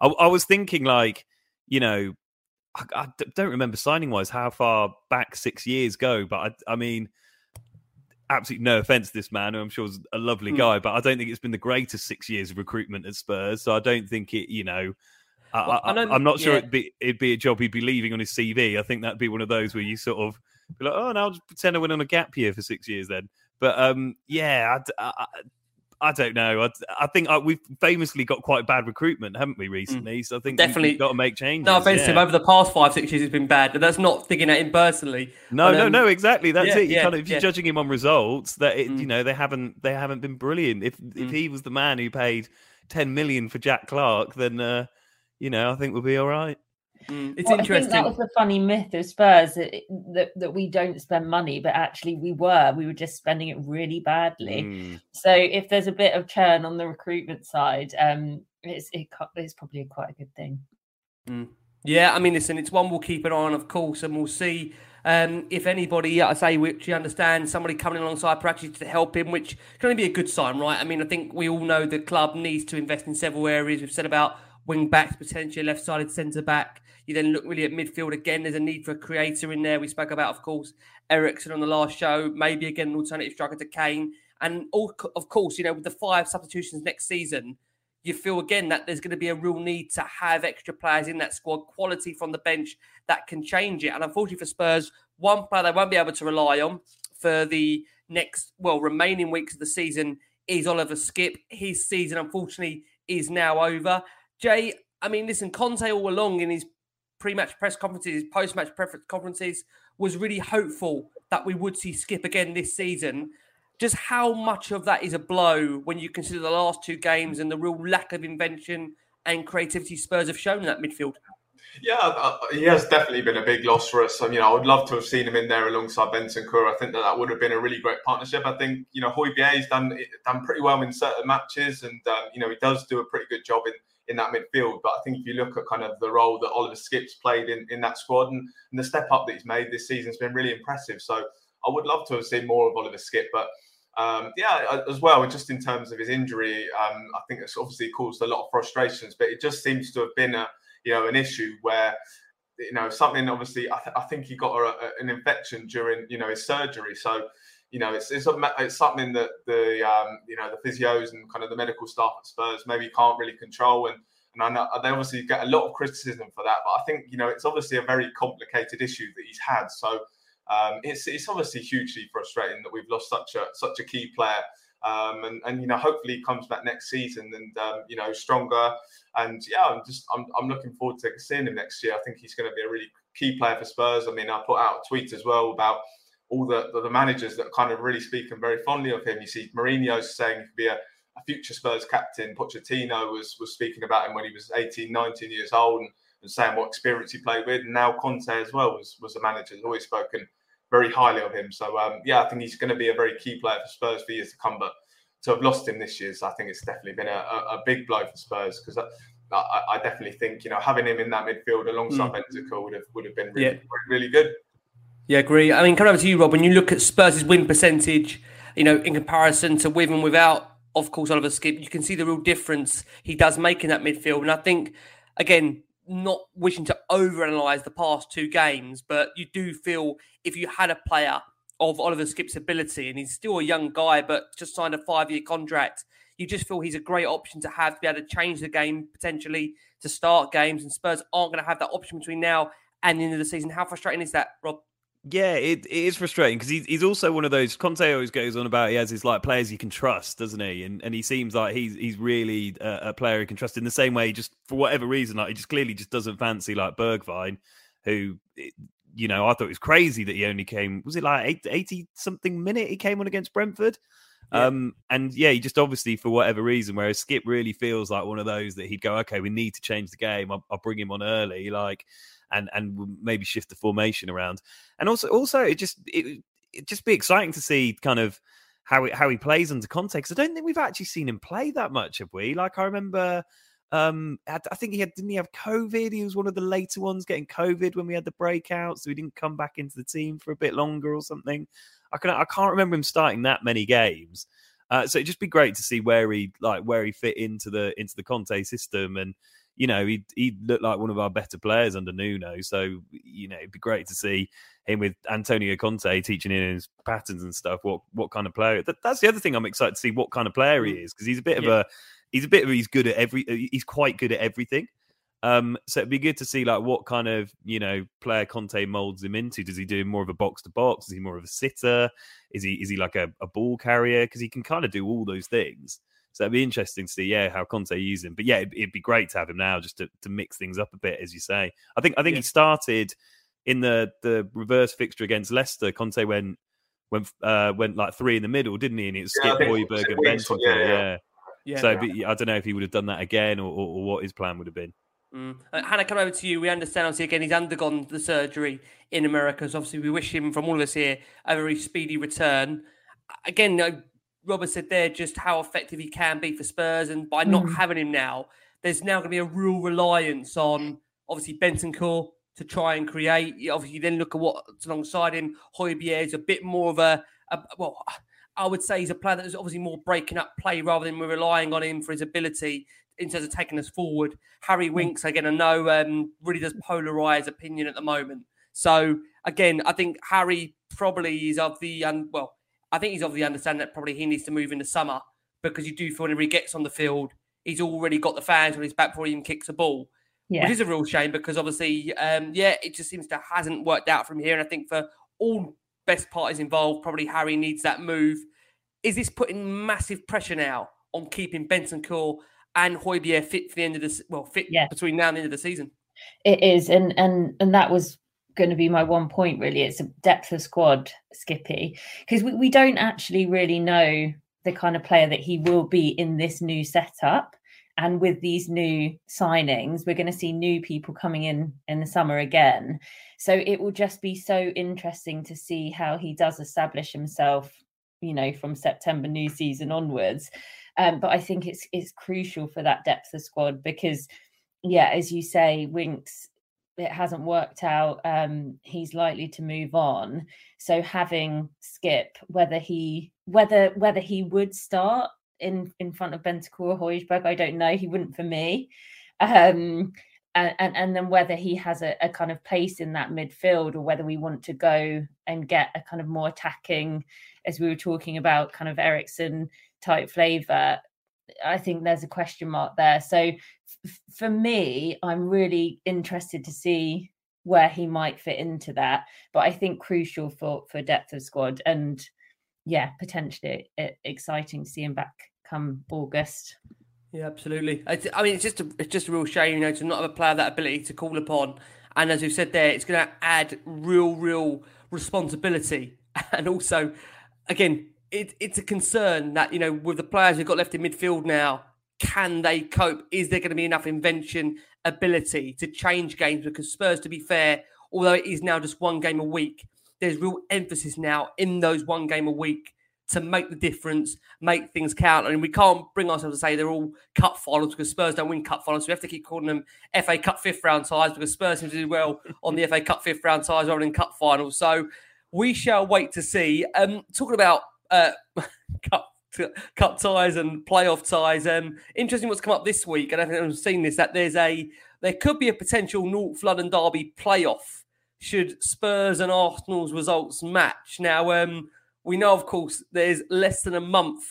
I, I, was thinking, like, you know, I, I don't remember signing wise how far back six years go, but I, I mean, absolutely no offense to this man, who I'm sure is a lovely Mm. guy, but I don't think it's been the greatest six years of recruitment at Spurs. So I don't think it, you know, I, Well, I I, am not sure yeah. it'd be it'd be a job he'd be leaving on his CV. I think that'd be one of those where you sort of be like, oh, no, I'll just pretend I went on a gap year for six years then. But um, yeah, I don't know. I, I think uh, we've famously got quite bad recruitment, haven't we, recently? So I think Mm. Definitely. we've got to make changes. No offense yeah. over the past five, six years, it's been bad. And that's not thinking at him personally. No, But, no, um, no, exactly. That's yeah, it. You yeah, kind of if you're judging him on results, that it, Mm. you know they haven't they haven't been brilliant. If if Mm. he was the man who paid ten million for Jack Clarke, then uh, you know I think we'll be all right. Mm, It's Well, I think interesting. that was the funny myth of Spurs that, that that we don't spend money, but actually we were. We were just spending it really badly. Mm. So if there's a bit of churn on the recruitment side, um, it's it, it's probably quite a good thing. Mm. Yeah, I mean, listen, it's one we'll keep an eye on, of course, and we'll see um, if anybody, I say, which you understand, somebody coming alongside Paratici to help him, which can only be a good sign, right? I mean, I think we all know the club needs to invest in several areas. We've said about wing backs, potentially left sided centre back. You then look really at midfield again. There's a need for a creator in there. We spoke about, of course, Eriksen on the last show. Maybe again an alternative striker to Kane, and all, of course, you know, with the five substitutions next season, you feel again that there's going to be a real need to have extra players in that squad, quality from the bench that can change it. And unfortunately for Spurs, one player they won't be able to rely on for the next, well, remaining weeks of the season is Oliver Skipp. His season, unfortunately, is now over. Jay, I mean, listen, Conte all along in his pre-match press conferences, his post-match press conferences, was really hopeful that we would see Skipp again this season. Just how much of that is a blow when you consider the last two games and the real lack of invention and creativity Spurs have shown in that midfield? Yeah, uh, he has definitely been a big loss for us. I mean, I would love to have seen him in there alongside Bentancur. I think that that would have been a really great partnership. I think you know Hojbjerg's done done pretty well in certain matches, and um, you know he does do a pretty good job in in that midfield. But I think if you look at kind of the role that Oliver Skipp's played in, in that squad and, and the step up that he's made this season has been really impressive. So I would love to have seen more of Oliver Skipp, but um, yeah, as well, just in terms of his injury, um, I think it's obviously caused a lot of frustrations, but it just seems to have been a you know an issue where you know something obviously I, th- I think he got a, a, an infection during you know his surgery so you know it's it's, a, it's something that the um, you know the physios and kind of the medical staff at Spurs maybe can't really control. And and I know they obviously get a lot of criticism for that but I think you know it's obviously a very complicated issue that he's had. So um, it's it's obviously hugely frustrating that we've lost such a such a key player. Um, and, and you know hopefully he comes back next season and um, you know stronger. And yeah I'm just I'm, I'm looking forward to seeing him next year. I think he's going to be a really key player for Spurs. I mean I put out a tweet as well about all the, the, the managers that kind of really speaking very fondly of him you see Mourinho saying he could be a, a future Spurs captain Pochettino was was speaking about him when he was 18 19 years old and, and saying what experience he played with and now Conte as well was was a manager who's always spoken very highly of him. So um, yeah, I think he's going to be a very key player for Spurs for years to come. But to have lost him this year, so I think it's definitely been a, a, a big blow for Spurs because I, I, definitely think you know having him in that midfield alongside mm. Would have would have been really, Yeah. really, really good. Yeah, agree. I mean, coming over to you, Rob, when you look at Spurs' win percentage, you know, in comparison to with and without, of course, Oliver Skipp, you can see the real difference he does make in that midfield. And I think, again, not wishing to overanalyze the past two games, but you do feel if you had a player of Oliver Skipp's ability, and he's still a young guy, but just signed a five-year contract, you just feel he's a great option to have to be able to change the game potentially to start games. And Spurs aren't going to have that option between now and the end of the season. How frustrating is that, Rob? Yeah, it, it is frustrating because he's, he's also one of those. Conte always goes on about he has his like players you can trust, doesn't he? And and he seems like he's he's really a, a player he can trust in the same way. Just for whatever reason, like he just clearly just doesn't fancy like Bergwijn, who you know I thought it was crazy that he only came. Was it like 80 something minute he came on against Brentford? Yeah. Um, and yeah, he just obviously for whatever reason, whereas Skipp really feels like one of those that he'd go, okay, we need to change the game. I'll, I'll bring him on early, like, and and maybe shift the formation around. And also, also, it just it it just be exciting to see kind of how he, how he plays under context. I don't think we've actually seen him play that much, have we? Like I remember. Um, I I think he had didn't he have COVID? He was one of the later ones getting COVID when we had the breakout, so he didn't come back into the team for a bit longer or something. I can I can't remember him starting that many games. Uh, so it'd just be great to see where he like where he fit into the into the Conte system, and you know, he he looked like one of our better players under Nuno. So you know, it'd be great to see him with Antonio Conte teaching in his patterns and stuff. What what kind of player? That, that's the other thing I'm excited to see what kind of player he is because he's a bit Yeah. of a he's a bit of he's good at every he's quite good at everything. Um, so it'd be good to see like what kind of you know player Conte molds him into. Does he do more of a box to box? Is he more of a sitter? Is he is he like a, a ball carrier? Because he can kind of do all those things. So it'd be interesting to see, yeah, how Conte uses him. But yeah, it'd, it'd be great to have him now just to, to mix things up a bit, as you say. I think I think he started in the the reverse fixture against Leicester. Conte went went uh, went like three in the middle, didn't he? And it was Yeah, Skipp Hojbjerg and Bentancur. yeah, Yeah, yeah. Yeah. So but I don't know if he would have done that again or, or, or what his plan would have been. Mm. Uh, Hannah, come over to you. We understand, obviously, again, he's undergone the surgery in America. So, obviously, we wish him, from all of us here, a very speedy return. Again, Robert said there just how effective he can be for Spurs. And by not Mm. having him now, there's now going to be a real reliance on, obviously, Bentancur to try and create. Obviously, you then look at what's alongside him. Hojbjerg is a bit more of a, a well, I would say he's a player that is obviously more breaking up play rather than we're relying on him for his ability in terms of taking us forward. Harry Winks, again, I know um, really does polarise opinion at the moment. So again, I think Harry probably is of the um, well, I think he's obviously the understanding that probably he needs to move in the summer because you do feel whenever he gets on the field, he's already got the fans on his back before he even kicks a ball. Yeah. Which is a real shame because obviously, um, yeah, it just seems to hasn't worked out from here. And I think for all best parties involved, probably Harry needs that move. Is this putting massive pressure now on keeping Bentancur and Hojbjerg fit for the end of this? Well, fit between now and the end of the season. It is, and and and that was going to be my one point. Really, it's a depth of squad, Skippy, because we, we don't actually really know the kind of player that he will be in this new setup. And with these new signings, we're going to see new people coming in in the summer again. So it will just be so interesting to see how he does establish himself, you know, from September new season onwards. Um, but I think it's it's crucial for that depth of squad because, yeah, as you say, Winks it hasn't worked out. Um, he's likely to move on. So having Skipp, whether he whether whether he would start in in front of Bentancur or Hojbjerg, I don't know. He wouldn't for me. Um, and, and and then whether he has a, a kind of place in that midfield or whether we want to go and get a kind of more attacking, as we were talking about, kind of Eriksen type flavour. I think there's a question mark there. So f- for me, I'm really interested to see where he might fit into that. But I think crucial for for depth of squad and yeah, potentially exciting to see him back come August. Yeah, absolutely. I, I mean, it's just a, it's just a real shame, you know, to not have a player that ability to call upon. And as you said there, it's going to add real, real responsibility. And also, again, it, it's a concern that you know with the players we've got left in midfield now, can they cope? Is there going to be enough invention, ability to change games? Because Spurs, to be fair, although it is now just one game a week, there's real emphasis now in those one game a week to make the difference, make things count. I And we can't bring ourselves to say they're all cup finals because Spurs don't win cup finals. So we have to keep calling them FA Cup fifth round ties because Spurs seem to do well on the FA Cup fifth round ties rather than cup finals. So we shall wait to see. Um, talking about uh, cup cup ties and playoff ties. Um, interesting what's come up this week, and I think I've seen this that there's a there could be a potential North London derby playoff should Spurs and Arsenal's results match. Now, um, we know, of course, there's less than a month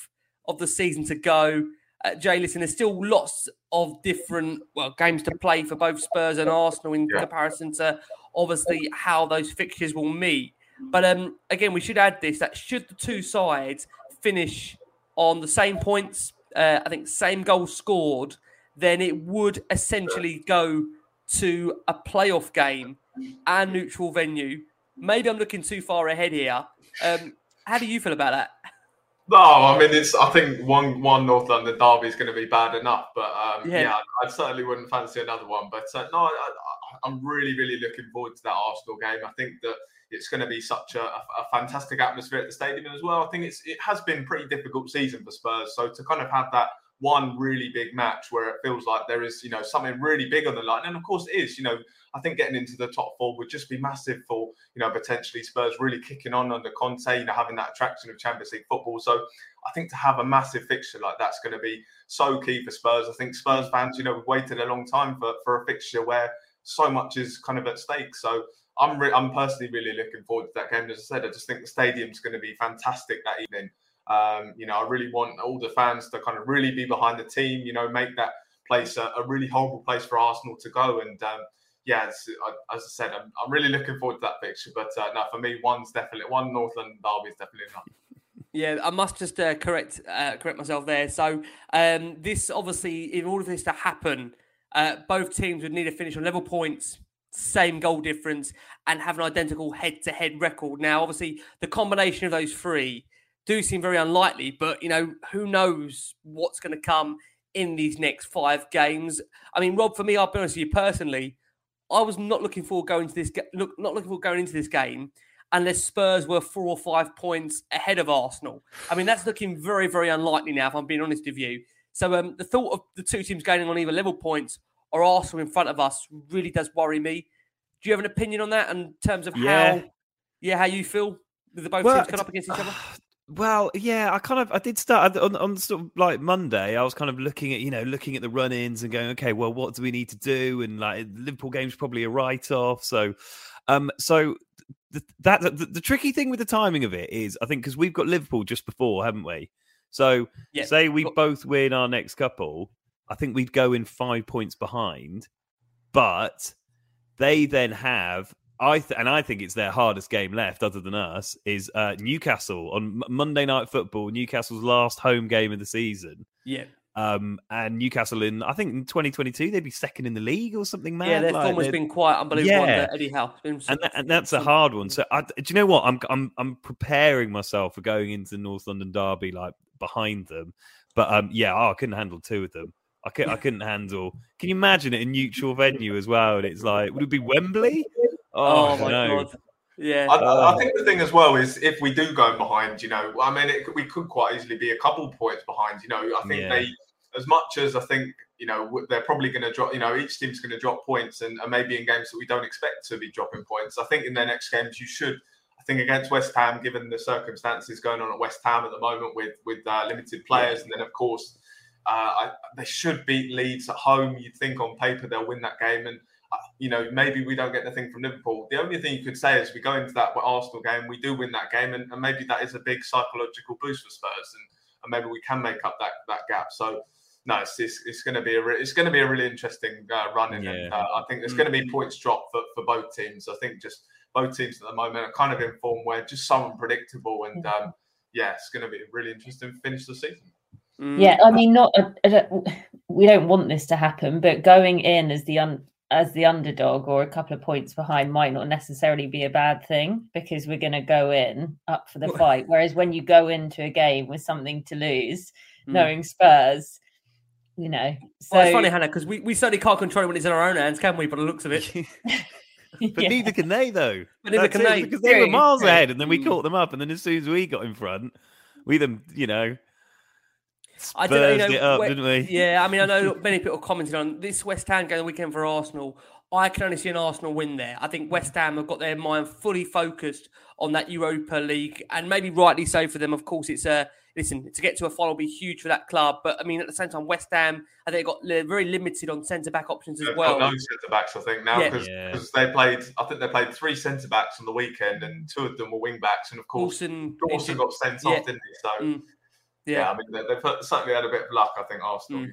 of the season to go. Uh, Jay, listen, there's still lots of different well games to play for both Spurs and Arsenal in comparison to obviously how those fixtures will meet. But um, again, we should add this: that should the two sides finish on the same points, uh, I think same goals scored, then it would essentially go to a playoff game and neutral venue. Maybe I'm looking too far ahead here. Um, how do you feel about that? No, I mean it's. I think one one North London derby is going to be bad enough, but um, Yeah. yeah, I certainly wouldn't fancy another one. But uh, no, I, I, I'm really, really looking forward to that Arsenal game. I think that it's going to be such a, a, fantastic atmosphere at the stadium as well. I think it's it has been pretty difficult season for Spurs, so to kind of have that one really big match where it feels like there is, you know, something really big on the line. And of course, it is. You know, I think getting into the top four would just be massive for, you know, potentially Spurs really kicking on under Conte, you know, having that attraction of Champions League football. So I think to have a massive fixture like that's going to be so key for Spurs. I think Spurs fans, you know, we've waited a long time for, for a fixture where so much is kind of at stake. So I'm re- I'm personally really looking forward to that game. As I said, I just think the stadium's going to be fantastic that evening. Um, you know, I really want all the fans to kind of really be behind the team. You know, make that place a, a really horrible place for Arsenal to go. And um, yeah, as I said, I'm, I'm, really looking forward to that picture. But uh, no, for me, one's definitely one North London derby is definitely enough. Yeah, I must just uh, correct uh, correct myself there. So um, this obviously, in order for this to happen, uh, both teams would need to finish on level points same goal difference and have an identical head to head record. Now, obviously, the combination of those three do seem very unlikely, but you know, who knows what's going to come in these next five games. I mean, Rob, for me, I'll be honest with you personally, I was not looking forward going to this look not looking forward going into this game unless Spurs were four or five points ahead of Arsenal. I mean, that's looking very, very unlikely now, if I'm being honest with you. So um, the thought of the two teams gaining on either level points or Arsenal in front of us really does worry me. Do you have an opinion on that in terms of yeah. how, yeah, how you feel with the both well, teams coming up against each other? Well, yeah, I kind of I did start on, on sort of like Monday. I was kind of looking at you know looking at the run-ins and going, okay, well, what do we need to do? And like Liverpool game's probably a write-off. So, um, so the, that the, the tricky thing with the timing of it is, I think, because we've got Liverpool just before, haven't we? So, yeah. say we both win our next couple, I think we'd go in five points behind, but they then have I th- and I think it's their hardest game left, other than us, is uh, Newcastle on M- Monday Night Football. Newcastle's last home game of the season. Yeah. Um, and Newcastle in, I think in 2022 they'd be second in the league or something. Mad. Yeah, their like, form has been quite unbelievable. Yeah. Eddie Howe, and, that, and that's a hard one. So, I, do you know what? I'm I'm I'm preparing myself for going into the North London derby like behind them. But um, yeah, oh, I couldn't handle two of them. I, could, I couldn't handle. Can you imagine it in neutral venue as well? And it's like, would it be Wembley? Oh, oh my no. god. Yeah, I, I, think the thing as well is if we do go behind, you know, I mean, it, we could quite easily be a couple points behind. You know, I think yeah. they, as much as I think, you know, they're probably going to drop. You know, each team's going to drop points, and, and, maybe in games that we don't expect to be dropping points. I think in their next games, you should. I think against West Ham, given the circumstances going on at West Ham at the moment with with uh, limited players, yeah. and then of course I, they should beat Leeds at home. You'd think on paper they'll win that game, and uh, you know maybe we don't get the thing from Liverpool. The only thing you could say is we go into that Arsenal game, we do win that game, and, and maybe that is a big psychological boost for Spurs, and, and maybe we can make up that that gap. So. No, it's, it's, it's going to be a re- it's going to be a really interesting uh, run, yeah. and uh, I think there's mm. going to be points dropped for, for both teams. I think just both teams at the moment are kind of in form where just so unpredictable, and um, yeah, it's going to be a really interesting finish the season. Mm. Yeah, I mean, not we don't want this to happen, but going in as the un, as the underdog or a couple of points behind might not necessarily be a bad thing because we're going to go in up for the fight. Whereas when you go into a game with something to lose, mm. knowing Spurs, you know, so well, it's funny, Hannah, because we, we certainly can't control it when it's in our own hands, can we? By the looks of it. but yeah. neither can they, though. But neither can they because they were miles ahead, and then we mm. caught them up, and then as soon as we got in front, we them, you know, I don't know, you know up, didn't we? Yeah, I mean, I know many people commented on this West Ham game the weekend for Arsenal. I can only see an Arsenal win there. I think West Ham have got their mind fully focused on that Europa League, and maybe rightly so for them. Of course, it's a listen to get to a final will be huge for that club. But I mean, at the same time, West Ham I think got very limited on centre back options as well. no centre backs, I think now because yeah. yeah. they played. I think they played three centre backs on the weekend, and two of them were wing backs, and of course, Dawson, Dawson got sent yeah. off, didn't he? So. Mm. Yeah, yeah I mean, they, have certainly had a bit of luck, I think, Arsenal. Mm.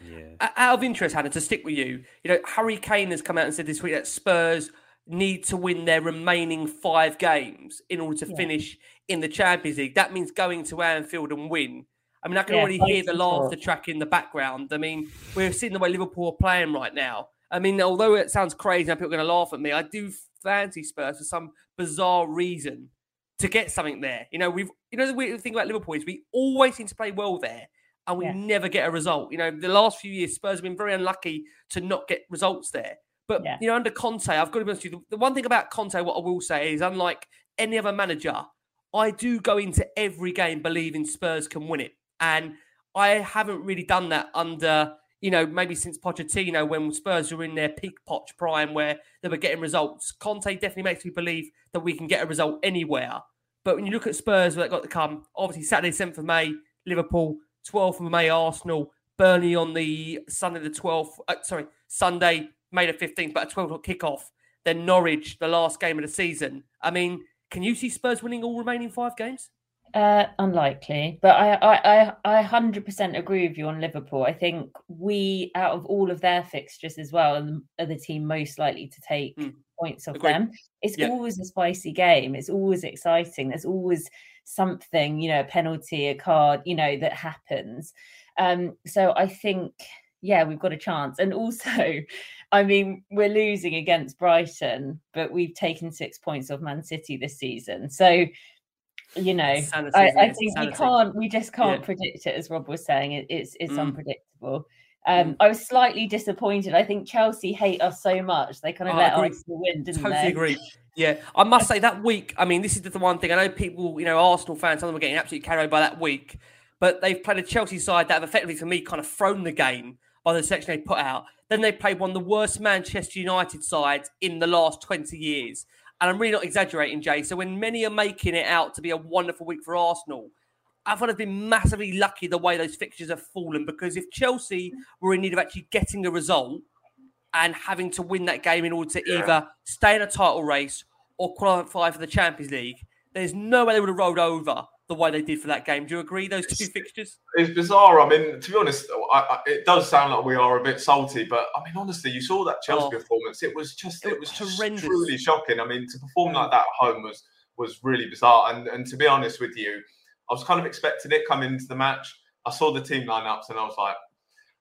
Yeah. Out of interest, Hannah, to stick with you, you know, Harry Kane has come out and said this week that Spurs need to win their remaining five games in order to yeah. finish in the Champions League. That means going to Anfield and win. I mean, I can yeah, already hear the laughter track in the background. I mean, we're seeing the way Liverpool are playing right now. I mean, although it sounds crazy and people are going to laugh at me, I do fancy Spurs for some bizarre reason to get something there. You know, we've you know the weird thing about Liverpool is we always seem to play well there, and we yeah. never get a result. You know, the last few years Spurs have been very unlucky to not get results there. But yeah. you know, under Conte, I've got to be honest with you. The one thing about Conte, what I will say is, unlike any other manager, I do go into every game believing Spurs can win it, and I haven't really done that under, you know, maybe since Pochettino when Spurs were in their peak Poch prime where they were getting results. Conte definitely makes me believe that we can get a result anywhere. But when you look at Spurs, where they got to come, obviously Saturday, 7th of May, Liverpool, 12th of May, Arsenal, Burnley on the Sunday, the 12th, uh, sorry, Sunday, May the 15th, but a 12 o'clock kickoff. Then Norwich, the last game of the season. I mean, can you see Spurs winning all remaining five games? Uh, unlikely, but I, I, I, I hundred percent agree with you on Liverpool. I think we, out of all of their fixtures as well, are the team most likely to take mm. Points off Agreed. them. It's yep. always a spicy game. It's always exciting. There's always something, you know, a penalty, a card, you know, that happens. Um, so I think, yeah, we've got a chance. And also, I mean, we're losing against Brighton, but we've taken six points off Man City this season. So you know, Sanity, I, I think we can't, we just can't yeah. predict it, as Rob was saying. It, it's it's mm. unpredictable. Um, mm. I was slightly disappointed. I think Chelsea hate us so much they kind of oh, let us win, didn't totally they? agree. Yeah, I must say that week. I mean, this is the one thing I know. People, you know, Arsenal fans, some of them are getting absolutely carried away by that week. But they've played a Chelsea side that have effectively, for me, kind of thrown the game by the section they put out. Then they played one of the worst Manchester United sides in the last twenty years. And I'm really not exaggerating, Jay. So when many are making it out to be a wonderful week for Arsenal, I've been massively lucky the way those fixtures have fallen because if Chelsea were in need of actually getting a result and having to win that game in order to yeah. either stay in a title race or qualify for the Champions League, there's no way they would have rolled over the way they did for that game. Do you agree? Those two it's, fixtures. It's bizarre. I mean, to be honest, I, I, it does sound like we are a bit salty, but I mean, honestly, you saw that Chelsea oh, performance. It was just, it, it was horrendous. truly shocking. I mean, to perform mm. like that at home was was really bizarre. And and to be honest with you, I was kind of expecting it coming into the match. I saw the team lineups and I was like,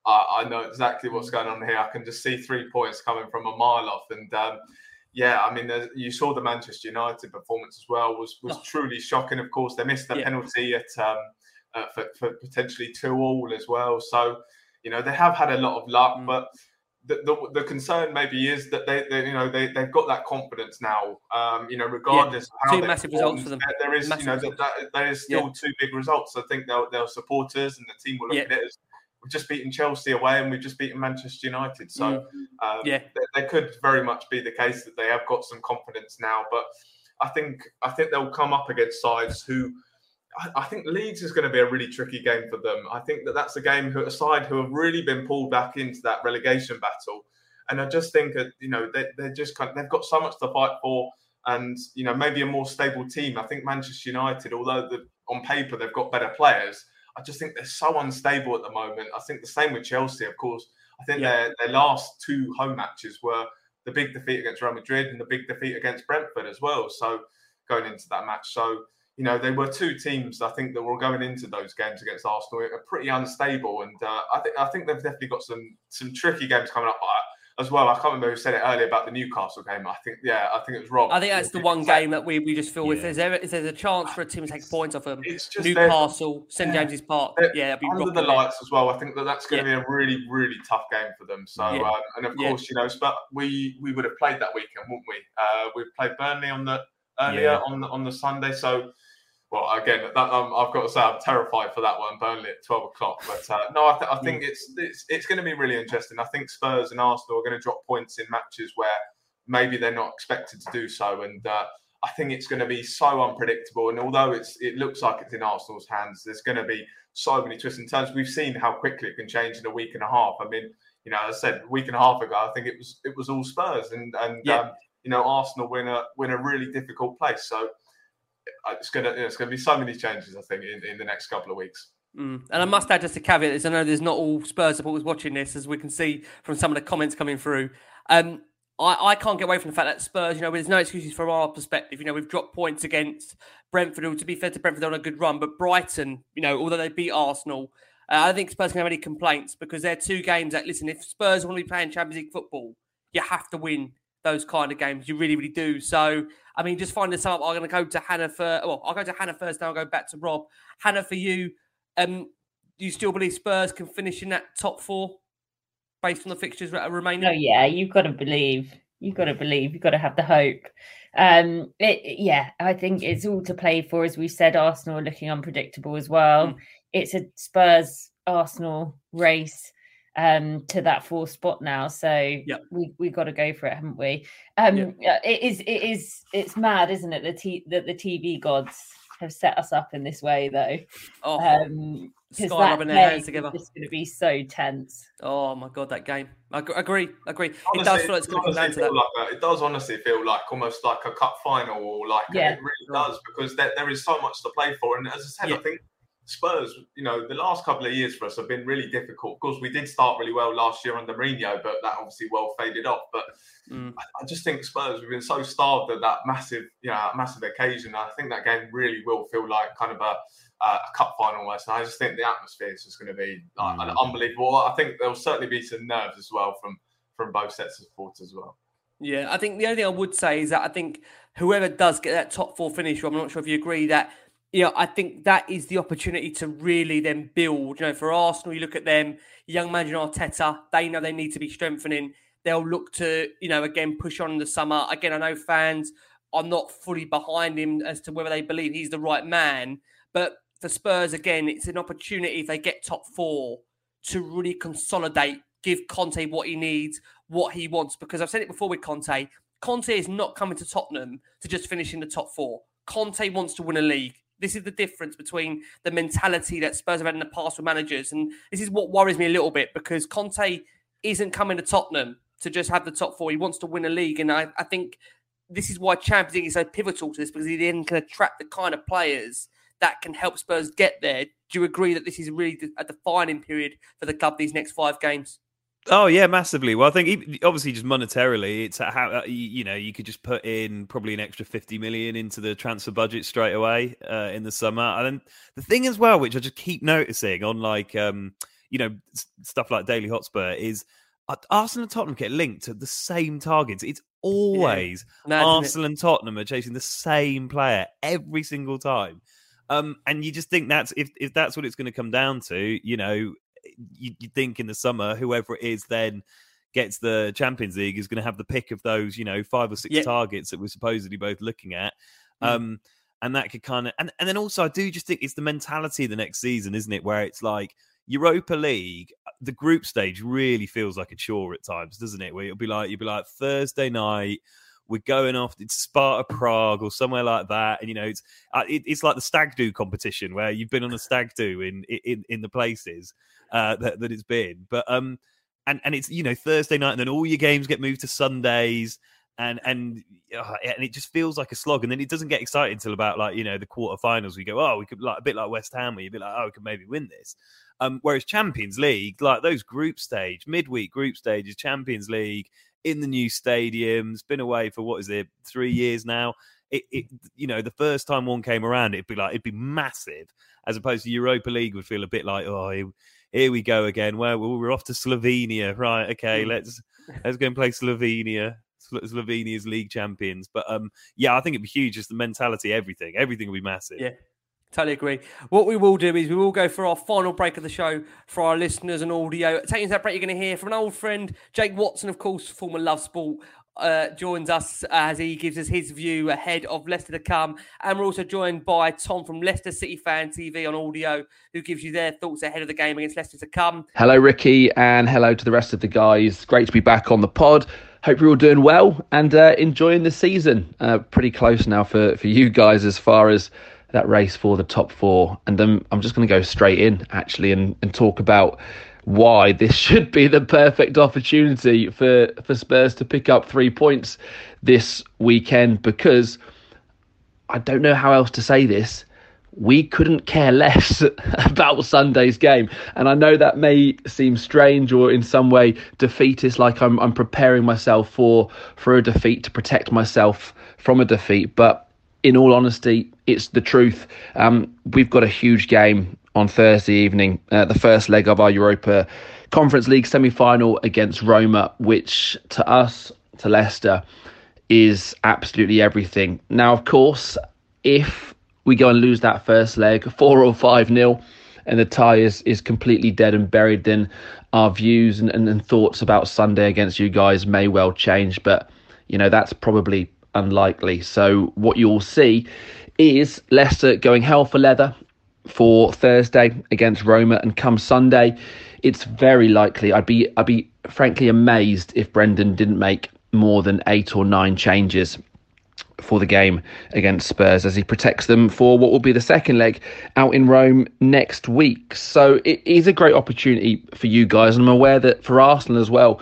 I, I know exactly what's going on here. I can just see three points coming from a mile off, and. Um, yeah, I mean, you saw the Manchester United performance as well was was oh. truly shocking. Of course, they missed the yeah. penalty at um, uh, for, for, potentially two all as well. So, you know, they have had a lot of luck, mm. but the, the, the, concern maybe is that they, they, you know they, they've got that confidence now. Um, you know, regardless yeah. two massive results for them. There is massive you know that, that, there is still yeah. two big results. I think they'll, they'll supporters and the team will look yeah. at it as we've just beaten Chelsea away and we've just beaten Manchester United. So mm. um, yeah, there, could very much be the case that they have got some confidence now. But I think I think they'll come up against sides who. I, think Leeds is going to be a really tricky game for them. I think that that's a game who a side who have really been pulled back into that relegation battle, and I just think that you know they, they're just kind of, they've got so much to fight for, and you know maybe a more stable team. I think Manchester United, although the, on paper they've got better players, I just think they're so unstable at the moment. I think the same with Chelsea, of course. I think yeah. their their last two home matches were the big defeat against Real Madrid and the big defeat against Brentford as well. So going into that match, so you know they were two teams I think that were going into those games against Arsenal are pretty unstable, and uh, I think I think they've definitely got some some tricky games coming up as well. I can't remember who said it earlier about the Newcastle game. I think, yeah, I think it was Rob. I think that's the one game that we, we just feel yeah. if there's ever, if there's a chance for a team to take points off them, Newcastle, St James's Park, yeah, be under the lights as well. I think that that's going to yeah. be a really really tough game for them. So, yeah. uh, and of course, you know, but we we would have played that weekend, wouldn't we? Uh, we played Burnley on the earlier on the on the Sunday, so well, again, that, um, I've got to say I'm terrified for that one, Burnley at 12 o'clock. But uh, no, I, th- I, think it's it's, it's going to be really interesting. I think Spurs and Arsenal are going to drop points in matches where maybe they're not expected to do so, and uh, I think it's going to be so unpredictable. And although it's it looks like it's in Arsenal's hands, there's going to be so many twists and turns. We've seen how quickly it can change in a week and a half. I mean, you know, as I said, a week and a half ago, I think it was it was all Spurs, and and yeah. um, you know, Arsenal win a win a really difficult place. So it's gonna it's gonna be so many changes. I think in, in the next couple of weeks. Mm. And I must add just a caveat is I know there's not all Spurs supporters watching this, as we can see from some of the comments coming through. Um, I, I can't get away from the fact that Spurs, you know, there's no excuses from our perspective. You know, we've dropped points against Brentford. To be fair to Brentford, on a good run, but Brighton, you know, although they beat Arsenal, uh, I don't think Spurs can have any complaints because they're two games that listen. If Spurs want to be playing Champions League football, you have to win those kind of games. You really, really do. So, I mean, just finding this out, I'm going to go to Hannah for. Well, I'll go to Hannah first. Then I'll go back to Rob. Hannah, for you, um, do you still believe Spurs can finish in that top four based on the fixtures that are remaining? Oh yeah, you've got to believe. You've got to believe. You've got to have the hope. Um, it, yeah, I think it's all to play for. As we said, Arsenal are looking unpredictable as well. Mm. It's a Spurs Arsenal race um to that fourth spot now so yep. we we got to go for it haven't we um yep. it is it is it's mad isn't it the t that the tv gods have set us up in this way though oh um because that their hands together. is going to be so tense. Oh my god, that game! I agree, agree. Honestly, it does feel like it's going to come down to that. Like that. It does honestly feel like almost like a cup final, or like yeah. it really does because there, there is so much to play for. And as I said, yeah. I think Spurs, you know, the last couple of years for us have been really difficult. Of course, we did start really well last year under Mourinho, but that obviously well faded off. But mm. I, I, just think Spurs, we've been so starved at that massive, you know, massive occasion. I think that game really will feel like kind of a uh, a cup final almost. And I just think the atmosphere is just going to be like, mm. unbelievable. I think there'll certainly be some nerves as well from from both sets of supporters as well. Yeah, I think the only thing I would say is that I think whoever does get that top four finish, I'm not sure if you agree that. You know, I think that is the opportunity to really then build. You know, for Arsenal, you look at them, young manager Arteta, they know they need to be strengthening. They'll look to, you know, again push on in the summer. Again, I know fans are not fully behind him as to whether they believe he's the right man, but for Spurs, again, it's an opportunity if they get top four to really consolidate, give Conte what he needs, what he wants. Because I've said it before with Conte, Conte is not coming to Tottenham to just finish in the top four. Conte wants to win a league. This is the difference between the mentality that Spurs have had in the past with managers. And this is what worries me a little bit because Conte isn't coming to Tottenham to just have the top four. He wants to win a league. And I, I think this is why Champions League is so pivotal to this because he then can attract the kind of players that can help Spurs get there. Do you agree that this is really a defining period for the club these next five games? Oh yeah, massively. Well, I think obviously just monetarily, it's how uh, you know you could just put in probably an extra fifty million into the transfer budget straight away uh, in the summer. And then the thing as well, which I just keep noticing on like um, you know stuff like Daily Hotspur, is uh, Arsenal and Tottenham get linked to the same targets. It's always yeah. Arsenal and Tottenham are chasing the same player every single time. Um, and you just think that's if if that's what it's going to come down to, you know, you, you think in the summer whoever it is then gets the Champions League is going to have the pick of those, you know, five or six yeah. targets that we're supposedly both looking at. Mm. Um, and that could kind of and, and then also I do just think it's the mentality of the next season, isn't it? Where it's like Europa League, uh, the group stage really feels like a chore at times, doesn't it? Where it'll be like you'll be like Thursday night we're going off to Sparta Prague or somewhere like that, and you know it's uh, it, it's like the stag do competition where you've been on a stag do in in in the places uh, that that it's been, but um and and it's you know Thursday night, and then all your games get moved to Sundays. And and uh, and it just feels like a slog, and then it doesn't get exciting until about like you know the quarterfinals. We go, oh, we could like a bit like West Ham, where you'd be like, oh, we could maybe win this. Um, whereas Champions League, like those group stage, midweek group stages, Champions League, in the new stadiums, been away for what is it, three years now. It, it, you know, the first time one came around, it'd be like it'd be massive, as opposed to Europa League would feel a bit like, oh, here, here we go again. Well, we're off to Slovenia, right? Okay, hmm. let's let's go and play Slovenia. Slovenia's league champions, but um, yeah, I think it'd be huge. Just the mentality, everything, everything will be massive. Yeah, Totally agree. What we will do is we will go for our final break of the show for our listeners and audio. Taking that break, you're going to hear from an old friend, Jake Watson, of course, former Love Sport, uh, joins us as he gives us his view ahead of Leicester to come. And we're also joined by Tom from Leicester City Fan TV on audio, who gives you their thoughts ahead of the game against Leicester to come. Hello, Ricky, and hello to the rest of the guys. Great to be back on the pod. Hope you're all doing well and uh, enjoying the season. Uh, pretty close now for, for you guys as far as that race for the top four. And then I'm just going to go straight in actually and, and talk about why this should be the perfect opportunity for, for Spurs to pick up three points this weekend because I don't know how else to say this. We couldn't care less about Sunday's game. And I know that may seem strange or in some way defeatist, like I'm, I'm preparing myself for, for a defeat to protect myself from a defeat. But in all honesty, it's the truth. Um, we've got a huge game on Thursday evening, uh, the first leg of our Europa Conference League semi final against Roma, which to us, to Leicester, is absolutely everything. Now, of course, if we go and lose that first leg, four or five nil, and the tie is, is completely dead and buried, then our views and, and, and thoughts about Sunday against you guys may well change. But, you know, that's probably unlikely. So what you'll see is Leicester going hell for leather for Thursday against Roma, and come Sunday, it's very likely. I'd be I'd be frankly amazed if Brendan didn't make more than eight or nine changes for the game against Spurs as he protects them for what will be the second leg out in Rome next week. So it is a great opportunity for you guys, and I'm aware that for Arsenal as well.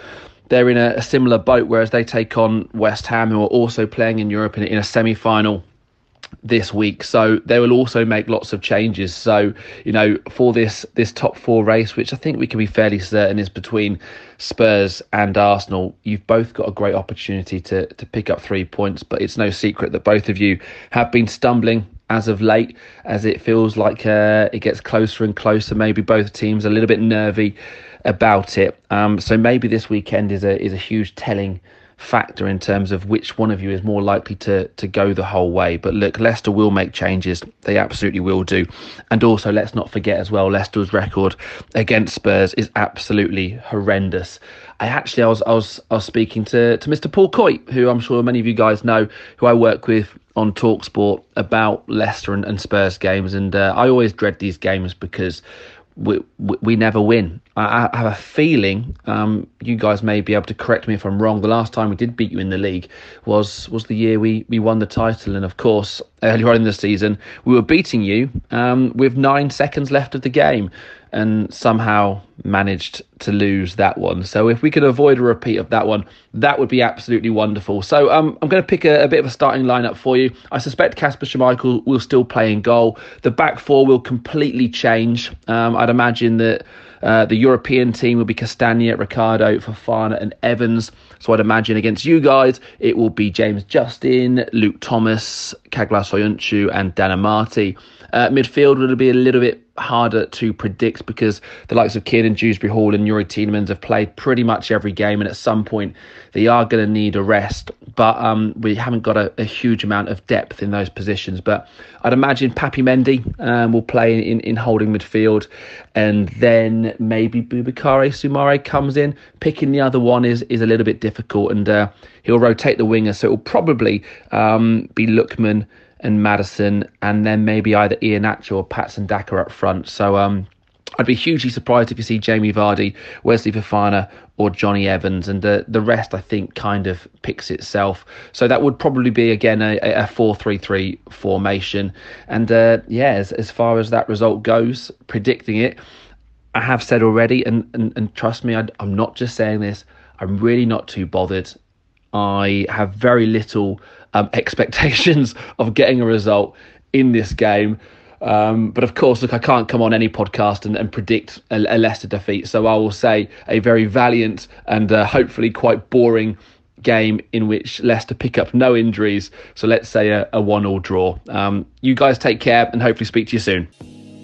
They're in a, a similar boat, whereas they take on West Ham, who are also playing in Europe in, in a semi final this week. So they will also make lots of changes. So you know for this this top four race, which I think we can be fairly certain is between Spurs and Arsenal, you've both got a great opportunity to to pick up three points. But it's no secret that both of you have been stumbling as of late, as it feels like uh, it gets closer and closer. Maybe both teams a little bit nervy about it. Um, so maybe this weekend is a is a huge telling factor in terms of which one of you is more likely to to go the whole way. But look, Leicester will make changes. They absolutely will do. And also, let's not forget as well, Leicester's record against Spurs is absolutely horrendous. I actually I was I was I was speaking to to Mr. Paul Coyte, who I'm sure many of you guys know, who I work with on Talksport about Leicester and, and Spurs games, and uh, I always dread these games because we, we, never win. I, have a feeling um, you guys may be able to correct me if I'm wrong. The last time we did beat you in the league was was the year we, we won the title, and of course earlier on in the season we were beating you um, with nine seconds left of the game and somehow managed to lose that one. So if we could avoid a repeat of that one, that would be absolutely wonderful. So um, I'm going to pick a, a, bit of a starting lineup for you. I suspect Kasper Schmeichel will still play in goal. The back four will completely change. Um, I'd imagine that. Uh, the European team will be Castagne, Ricardo, Fofana, and Evans. So I'd imagine against you guys, it will be James Justin, Luke Thomas, Caglar Soyuncu, and Dan Amartey. Uh, midfield will be a little bit harder to predict because the likes of Kiernan Dewsbury Hall and Youri Tielemans have played pretty much every game, and at some point they are going to need a rest. But um, we haven't got a, a, huge amount of depth in those positions. But I'd imagine Papi Mendy um, will play in, in holding midfield, and then maybe Boubakary Soumaré comes in. Picking the other one is is a little bit difficult, and uh, he'll rotate the winger, so it will probably um, be Lookman and Maddison, and then maybe either Iheanacho or Patson Daka up front. So um, I'd be hugely surprised if you see Jamie Vardy, Wesley Fofana, or Jonny Evans, and the the rest I think kind of picks itself. So that would probably be again a, a four three three formation. And uh, yeah, as, as far as that result goes, predicting it, I have said already, and and, and trust me, I, I'm not just saying this. I'm really not too bothered. I have very little um, expectations of getting a result in this game. Um, but of course, look, I can't come on any podcast and, and predict a, a, Leicester defeat. So I will say a very valiant and uh, hopefully quite boring game in which Leicester pick up no injuries. So let's say a, a one-all draw. Um, you guys take care and hopefully speak to you soon.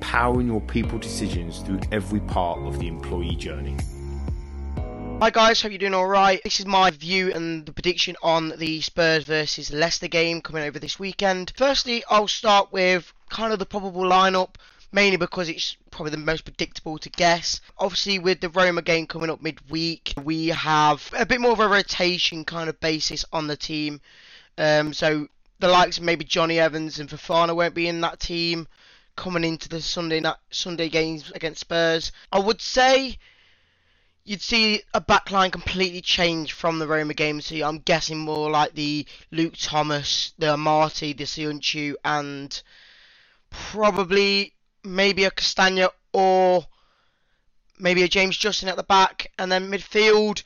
powering your people decisions through every part of the employee journey. Hi guys, hope you're doing alright. This is my view and the prediction on the Spurs versus Leicester game coming over this weekend. Firstly, I'll start with kind of the probable lineup, mainly because it's probably the most predictable to guess. Obviously, with the Roma game coming up midweek, we have a bit more of a rotation kind of basis on the team. Um, so the likes of maybe Jonny Evans and Fofana won't be in that team coming into the Sunday night Sunday games against Spurs. I would say you'd see a backline completely change from the Roma game. So I'm guessing more like the Luke Thomas, the Amartey, the Soyuncu, and probably maybe a Castagne or maybe a James Justin at the back, and then midfield.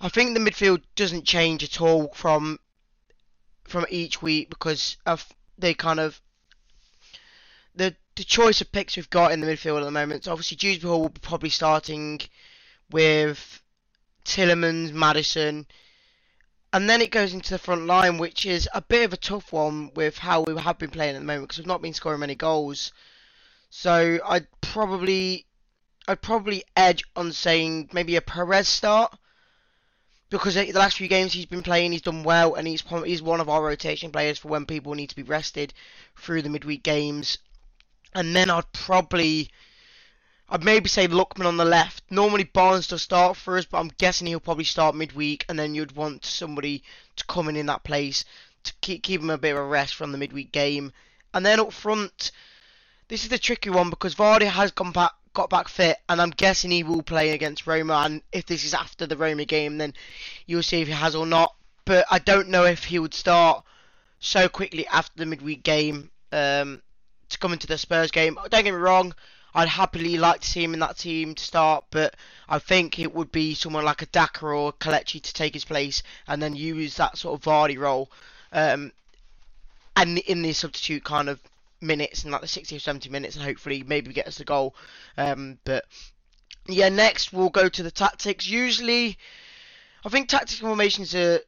I think the midfield doesn't change at all from from each week because of they kind of the choice of picks we've got in the midfield at the moment. So obviously, Dewsbury Hall will be probably starting with Tielemans, Maddison, and then it goes into the front line, which is a bit of a tough one with how we have been playing at the moment because we've not been scoring many goals. So I'd probably I'd probably edge on saying maybe a Perez start because the last few games he's been playing, he's done well, and he's he's one of our rotation players for when people need to be rested through the midweek games. And then I'd probably, I'd maybe say Lookman on the left. Normally Barnes does start for us, but I'm guessing he'll probably start midweek, and then you'd want somebody to come in in that place to keep keep him a bit of a rest from the midweek game. And then up front, this is the tricky one because Vardy has gone back got back fit, and I'm guessing he will play against Roma. And if this is after the Roma game, then you'll see if he has or not. But I don't know if he would start so quickly after the midweek game um, to come into the Spurs game. Don't get me wrong, I'd happily like to see him in that team to start, but I think it would be someone like a Daka or Kelechi to take his place and then use that sort of Vardy role. Um, and in the substitute kind of minutes, in like the 60 or 70 minutes, and hopefully maybe get us the goal. Um, but yeah, next we'll go to the tactics. Usually, I think tactical formations are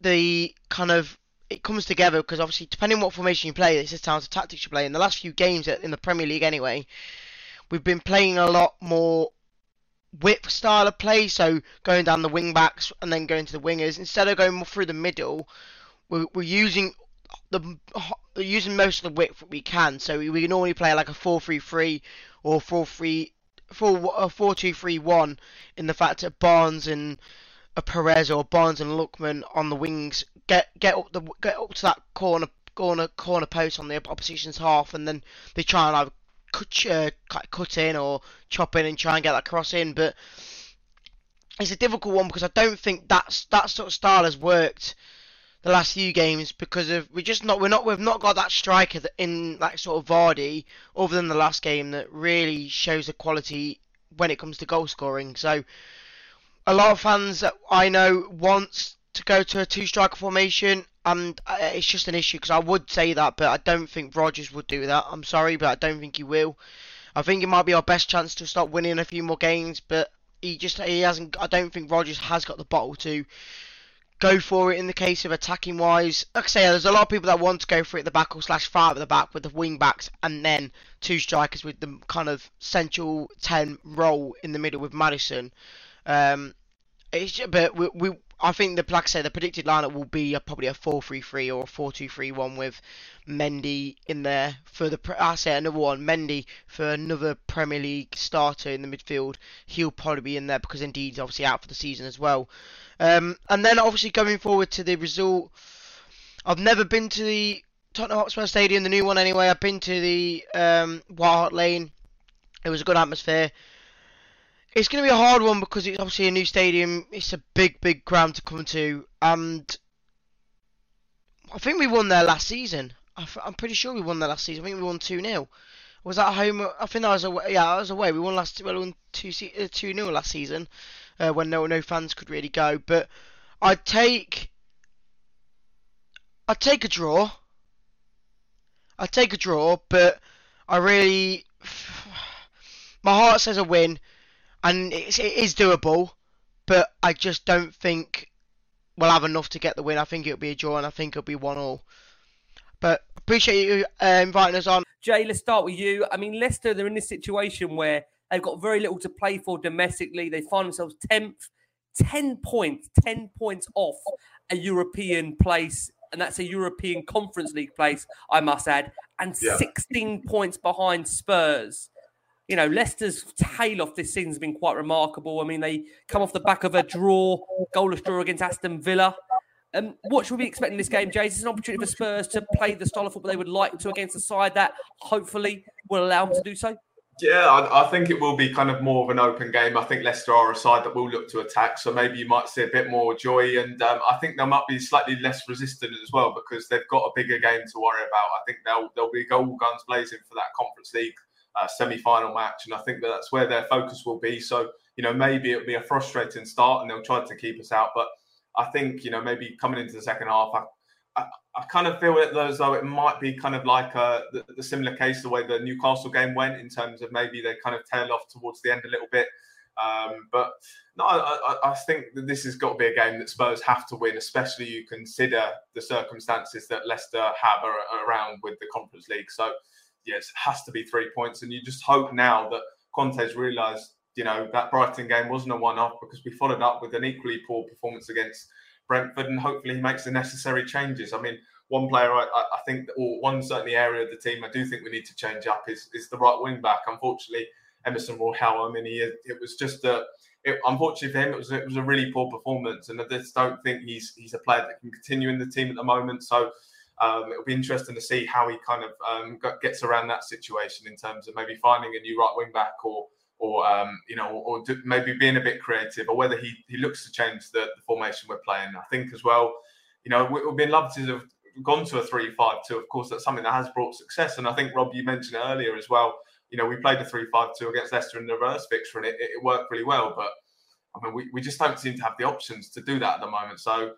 the kind of it comes together because obviously depending on what formation you play, it's the types of tactics you play. In the last few games in the Premier League, anyway, we've been playing a lot more whip style of play, so going down the wing backs and then going to the wingers instead of going through the middle. We're, we're using the using most of the width we can. So we, we normally play like a 4-3-3 or 4-3 4 4 2 3 1 in the fact that Barnes and a Perez or Barnes and Lookman on the wings get get up the get up to that corner corner corner post on the opposition's half and then they try and cut, uh, cut in or chop in and try and get that cross in but it's a difficult one because I don't think that's that sort of style has worked the last few games because of we just not we're not we've not got that striker that in that sort of Vardy other than the last game that really shows the quality when it comes to goal scoring. So a lot of fans that I know wants to go to a two striker formation and uh, it's just an issue because I would say that but I don't think Rodgers would do that. I'm sorry but I don't think he will. I think it might be our best chance to start winning a few more games but he just he hasn't I don't think Rodgers has got the bottle to go for it in the case of attacking wise. Like I say, there's a lot of people that want to go for it at the back or slash five at the back with the wing backs and then two strikers with the kind of central 10 role in the middle with Maddison. Um, it's, but we, we I think the like I say the predicted lineup will be a, probably a 4-3-3 or a 4-2-3-1 with Mendy in there for the I say another one Mendy for another Premier League starter in the midfield. He'll probably be in there because Ndidi he's obviously out for the season as well. Um, and then obviously going forward to the result, I've never been to the Tottenham Hotspur Stadium, the new one anyway. I've been to the um, White Hart Lane. It was a good atmosphere. It's going to be a hard one because it's obviously a new stadium. It's a big, big ground to come to, and I think we won there last season. I'm pretty sure we won there last season. I think we won two 0 Was that home? I think that was away. Yeah, I was away. We won last. We won two uh, two 0 last season uh, when no no fans could really go. But I'd take I'd take a draw. I'd take a draw, but I really my heart says a win and it's, it is doable, but I just don't think we'll have enough to get the win. I think it'll be a draw, and I think it'll be one all. But appreciate you uh, inviting us on. Jay, let's start with you. I mean, Leicester, they're in this situation where they've got very little to play for domestically. They find themselves 10th, 10 points, 10 points off a European place. And that's a European Conference League place, I must add, and yeah. 16 points behind Spurs you know, Leicester's tail off this season has been quite remarkable. I mean, they come off the back of a draw, goalless draw against Aston Villa. Um, what should we be expecting this game, Jay? Is this an opportunity for Spurs to play the style of football they would like to against a side that hopefully will allow them to do so? Yeah, I, I, think it will be kind of more of an open game. I think Leicester are a side that will look to attack, so maybe you might see a bit more joy, and um, I think they might be slightly less resistant as well because they've got a bigger game to worry about. I think they'll they'll be goal guns blazing for that Conference League uh, semi-final match, and I think that that's where their focus will be. So you know maybe it'll be a frustrating start, and they'll try to keep us out. But I think you know maybe coming into the second half, I, I, I kind of feel it as though it might be kind of like a, uh, the, the, similar case the way the Newcastle game went in terms of maybe they kind of tail off towards the end a little bit. Um, but no, I, I, think that this has got to be a game that Spurs have to win, especially you consider the circumstances that Leicester have around with the Conference League. So yes, it has to be three points. And you just hope now that Conte's realised, you know, that Brighton game wasn't a one-off because we followed up with an equally poor performance against Brentford, and hopefully he makes the necessary changes. I mean, one player I, I think, or one certainly area of the team I do think we need to change up is is the right wing back. Unfortunately, Emerson Royal. I mean, he, it was just a. It, unfortunately for him, it was it was a really poor performance, and I just don't think he's he's a player that can continue in the team at the moment. So um, it'll be interesting to see how he kind of um, gets around that situation in terms of maybe finding a new right wing back or or um, you know, or, do, maybe being a bit creative, or whether he, he looks to change the, the formation we're playing. I think as well, you know, we, would be love to have gone to a three-five-two. Of course, that's something that has brought success, and I think Rob, you mentioned it earlier as well. You know, we played a three-five-two against Leicester in the reverse fixture, and it, it worked really well. But I mean, we, we just don't seem to have the options to do that at the moment. So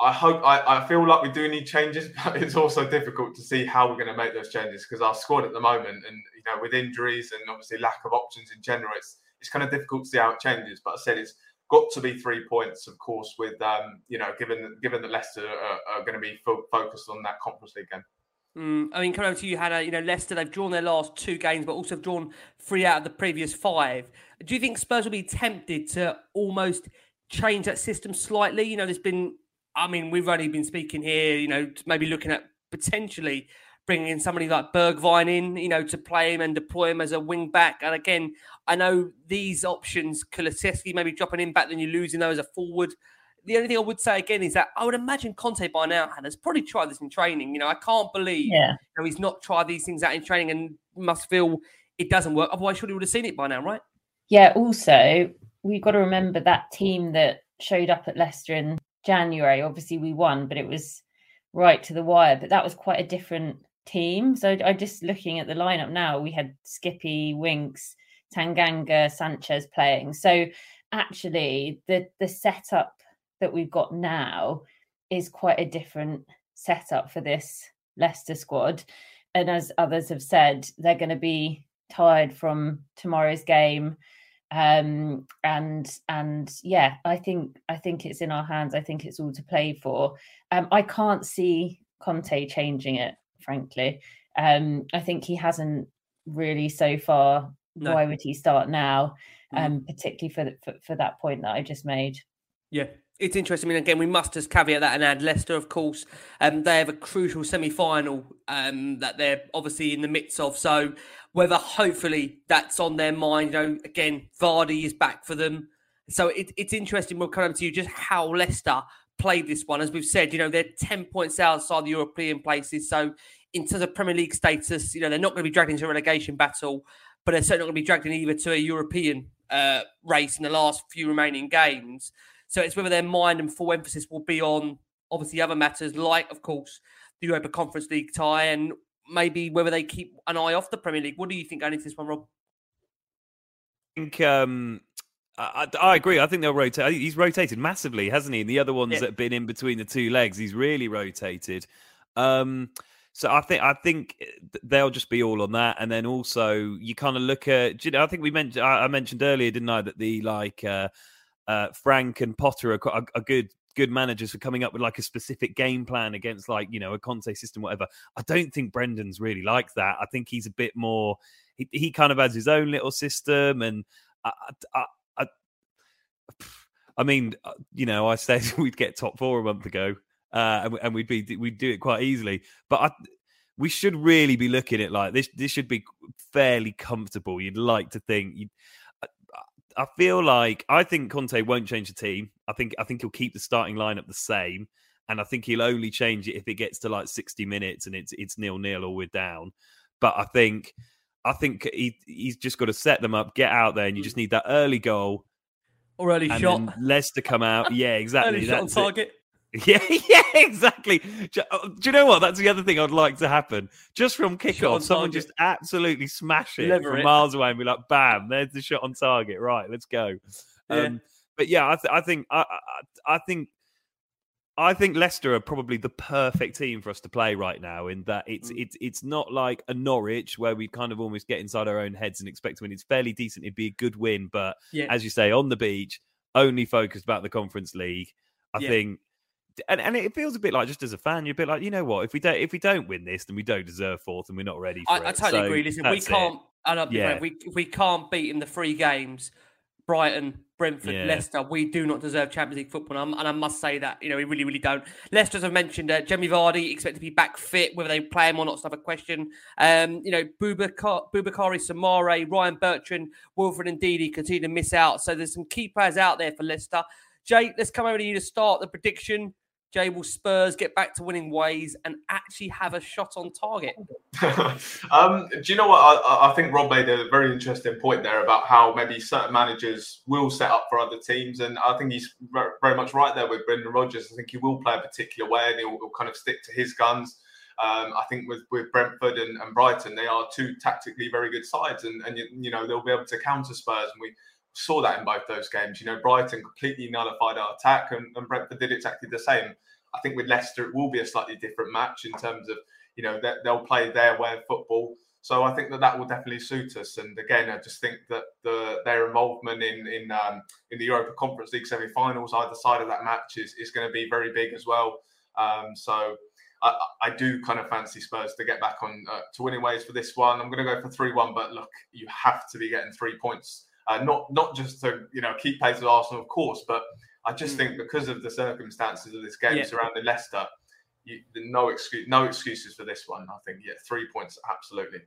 I hope I, I feel like we do need changes, but it's also difficult to see how we're going to make those changes because our squad at the moment, and you know, with injuries and obviously lack of options in general, it's it's kind of difficult to see how it changes. But I said it's got to be three points, of course, with um, you know, given given that Leicester are, are going to be fo- focused on that Conference League game. Mm, I mean, coming over to you, Hannah, you know, Leicester, they've drawn their last two games, but also drawn three out of the previous five. Do you think Spurs will be tempted to almost change that system slightly? You know, there's been I mean, we've only been speaking here, you know, maybe looking at potentially bringing in somebody like Bergwijn in, you know, to play him and deploy him as a wing back. And again, I know these options, Kulusevski maybe dropping in back, then you're losing those as a forward. The only thing I would say again is that I would imagine Conte by now has probably tried this in training. You know, I can't believe yeah. you know, he's not tried these things out in training and must feel it doesn't work. Otherwise, surely would have seen it by now, right? Yeah. Also, we've got to remember that team that showed up at Leicester in January. Obviously, we won, but it was right to the wire. But that was quite a different team. So I just looking at the lineup now, we had Skippy, Winks, Tanganga, Sanchez playing. So actually, the the setup that we've got now is quite a different setup for this Leicester squad. And as others have said, they're going to be tired from tomorrow's game um and and yeah i think i think it's in our hands. I think it's all to play for. Um i can't see conte changing it frankly. Um i think he hasn't really so far. No. why would he start now? Mm. um particularly for, the, for for that point that i just made. Yeah it's interesting. I mean, again, we must just caveat that and add Leicester, of course. Um, they have a crucial semi-final um, that they're obviously in the midst of. So whether hopefully that's on their mind. You know, again, Vardy is back for them. So it, it's interesting. We'll come to you just how Leicester played this one. As we've said, you know, they're 10 points outside the European places. So in terms of Premier League status, you know, they're not going to be dragged into a relegation battle, but they're certainly not going to be dragged in either to a European uh, race in the last few remaining games. So it's whether their mind and full emphasis will be on obviously other matters like, of course, the Europa Conference League tie and maybe whether they keep an eye off the Premier League. What do you think going into this one, Rob? I think um, I, I, agree. I think they'll rotate. He's rotated massively, hasn't he? And the other ones yeah. that have been in between the two legs, he's really rotated. Um, so I think I think they'll just be all on that, and then also you kind of look at. You know, I think we mentioned I, mentioned earlier, didn't I, that the like uh, uh, Frank and Potter are, are, are good good managers for coming up with like a specific game plan against like you know a Conte system, whatever. I don't think Brendan's really like that. I think he's a bit more. He, he kind of has his own little system, and I, I, I, I mean, uh, you know, I said we'd get top four a month ago, uh, and, and we'd be we'd do it quite easily, but I we should really be looking at like this. This should be fairly comfortable. You'd like to think. You'd, I feel like I think Conte won't change the team. I think I think he'll keep the starting lineup the same, and I think he'll only change it if it gets to like sixty minutes and it's it's nil nil or we're down. But I think I think he he's just got to set them up, get out there, and you just need that early goal or early shot. Leicester come out, yeah, exactly. early shot on target. It. Yeah, yeah, exactly. Uh, do you know what? That's the other thing I'd like to happen. Just from kickoff, someone just absolutely smash it Lever from it. miles away and be like, "Bam! There's the shot on target. Right, let's go." Yeah. Um, but yeah, I, th- I think I, I, I, think I think Leicester are probably the perfect team for us to play right now. In that it's mm. it's it's not like a Norwich where we kind of almost get inside our own heads and expect to win. It's fairly decent. It'd be a good win, but yeah. as you say, on the beach, only focused about the Conference League. I yeah. think and, and it feels a bit like just as a fan, you're a bit like, you know what, if we don't if we don't win this, then we don't deserve fourth, and we're not ready. I, I, totally so agree. Listen, we can't. And I'll be Yeah. we we can't beat in the three games, Brighton, Brentford, Yeah. Leicester, we do not deserve Champions League football. And, I'm- and I must say that you know we really, really don't. Leicester, as I mentioned, uh, Jamie Vardy expect to be back fit. Whether they play him or not, is another question. Um, you know, Bubakar, Boubakary Soumaré, Ryan Bertrand, Wilfred Ndidi continue to miss out. So there's some key players out there for Leicester. Jake, let's come over to you to start the prediction. Jay, will Spurs get back to winning ways and actually have a shot on target? um, do you know what? I- I, think Rob made a very interesting point there about how maybe certain managers will set up for other teams, and I think he's very much right there with Brendan Rodgers. I think he will play a particular way, and he'll kind of stick to his guns. Um, I think with, with Brentford and, and Brighton, they are two tactically very good sides, and, and you, you know they'll be able to counter Spurs, and we saw that in both those games. You know, Brighton completely nullified our attack, and, and Brentford did exactly the same. I think with Leicester, it will be a slightly different match in terms of you know they'll play their way of football. So I think that that will definitely suit us. And again, I just think that the their involvement in in um, in the Europa Conference League semi-finals, either side of that match, is is going to be very big as well. Um, so. I, I do kind of fancy Spurs to get back on uh, to winning ways for this one. I'm going to go for three-one, but look, you have to be getting three points, uh, not not just to you know keep pace with Arsenal, of course, but I just think because of the circumstances of this game Yeah. surrounding Leicester, you, no excuse, no excuses for this one. I think yeah, three points absolutely.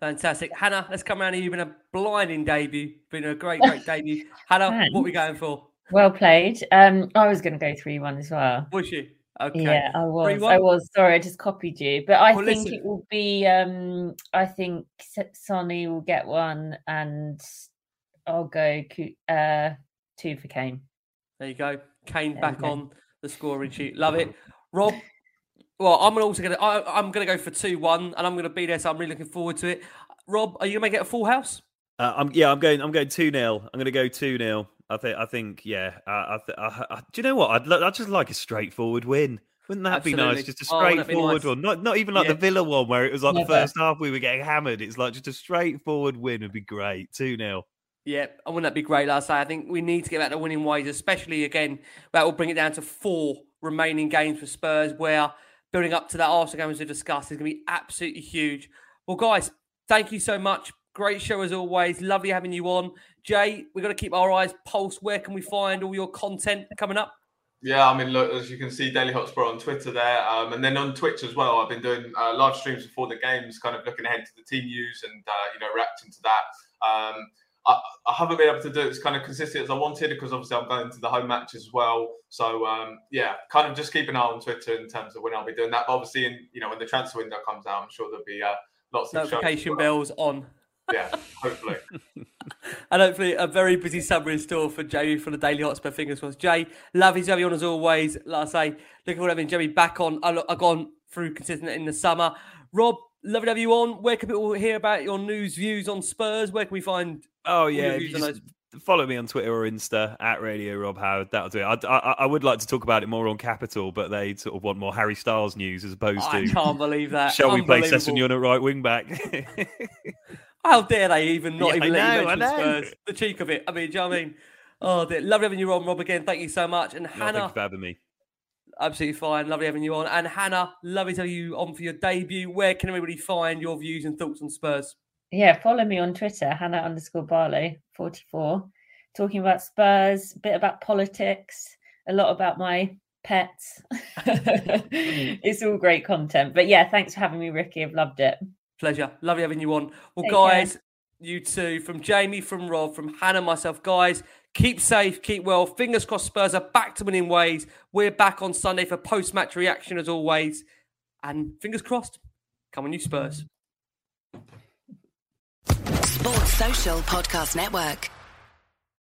Fantastic. Hannah, let's come around You've Been a blinding debut. Been a great, great debut. Hannah, what are we going for? Well played. Um, I was going to go three one as well. Was you? Okay. Yeah, I was. 3-1? I was. Sorry, I just copied you. But I Well, think listen. it will be. Um, I think Sonny will get one, and I'll go uh, two for Kane. There you go. Kane There back go. on the scoring sheet. Love it. Rob, well, I'm also going to, I'm going to go for 2 1, and I'm going to be there, so I'm really looking forward to it. Rob, are you going to make it a full house? Uh, I'm yeah, I'm going. I'm going two 0 I'm going to go two 0 I think. I think. Yeah. I, th- I, I, do you know what? I'd lo- I'd just like a straightforward win. Wouldn't that be nice? Just a Oh, wouldn't that be straightforward nice? one. Not not even like Yeah. the Villa one where it was like the first half we were getting hammered. It's like just a straightforward win would be great. Two 0 Yeah, and wouldn't that be great? last I say, I think we need to get back to winning ways, especially again, that will bring it down to four remaining games for Spurs, where building up to that Arsenal game as we discussed is going to be absolutely huge. Well, guys, thank you so much. Great show as always. Lovely having you on. Jay, we've got to keep our eyes pulsed. Where can we find all your content coming up? Yeah, I mean, look, as you can see, Daily Hotspur on Twitter there, um, and then on Twitch as well. I've been doing uh, live streams before the games, kind of looking ahead to the team news and uh, you know reacting to that. Um, I, I haven't been able to do it as kind of consistent as I wanted because obviously I'm going to the home match as well. So um, yeah, kind of just keep an eye on Twitter in terms of when I'll be doing that. But obviously, in you know when the transfer window comes out, I'm sure there'll be uh, lots of Notification well. bells on. Yeah, hopefully. And hopefully a very busy summer in store for Jamie from the Daily Hotspur. Fingers crossed. Jay, lovely to have you on as always. Like I say, looking forward to having Jamie back on. I- I've gone through consistent in the summer. Rob, lovely to have you on. Where can people hear about your news, views on Spurs? Where can we find? Oh yeah, if views you on just those? follow me on Twitter or Insta at Radio Rob Howard. That'll do it. I, I, I would like to talk about it more on Capital, but they sort of want more Harry Styles news as opposed I to. can't believe that. Shall we play Unbelievable. Sessegnon at right wing back? How dare they even not Yeah, even I let know, I mention know. Spurs? The cheek of it. I mean, do you know what I mean? Oh, dear. lovely having you on, Rob. Again, thank you so much. And No, Hannah, thank you for having me. Absolutely fine. Lovely having you on. And Hannah, lovely to have you on for your debut. Where can everybody find your views and thoughts on Spurs? Yeah, follow me on Twitter, Hannah underscore Barlow, 44. Talking about Spurs, a bit about politics, a lot about my pets. it's all great content. But yeah, thanks for having me, Ricky. I've loved it. Pleasure. Lovely having you on. Well, Take guys, care. you too, from Jamie, from Rob, from Hannah, myself, guys, keep safe, keep well. Fingers crossed Spurs are back to winning ways. We're back on Sunday for post match reaction as always. And fingers crossed, come on, you Spurs. Sports Social Podcast Network.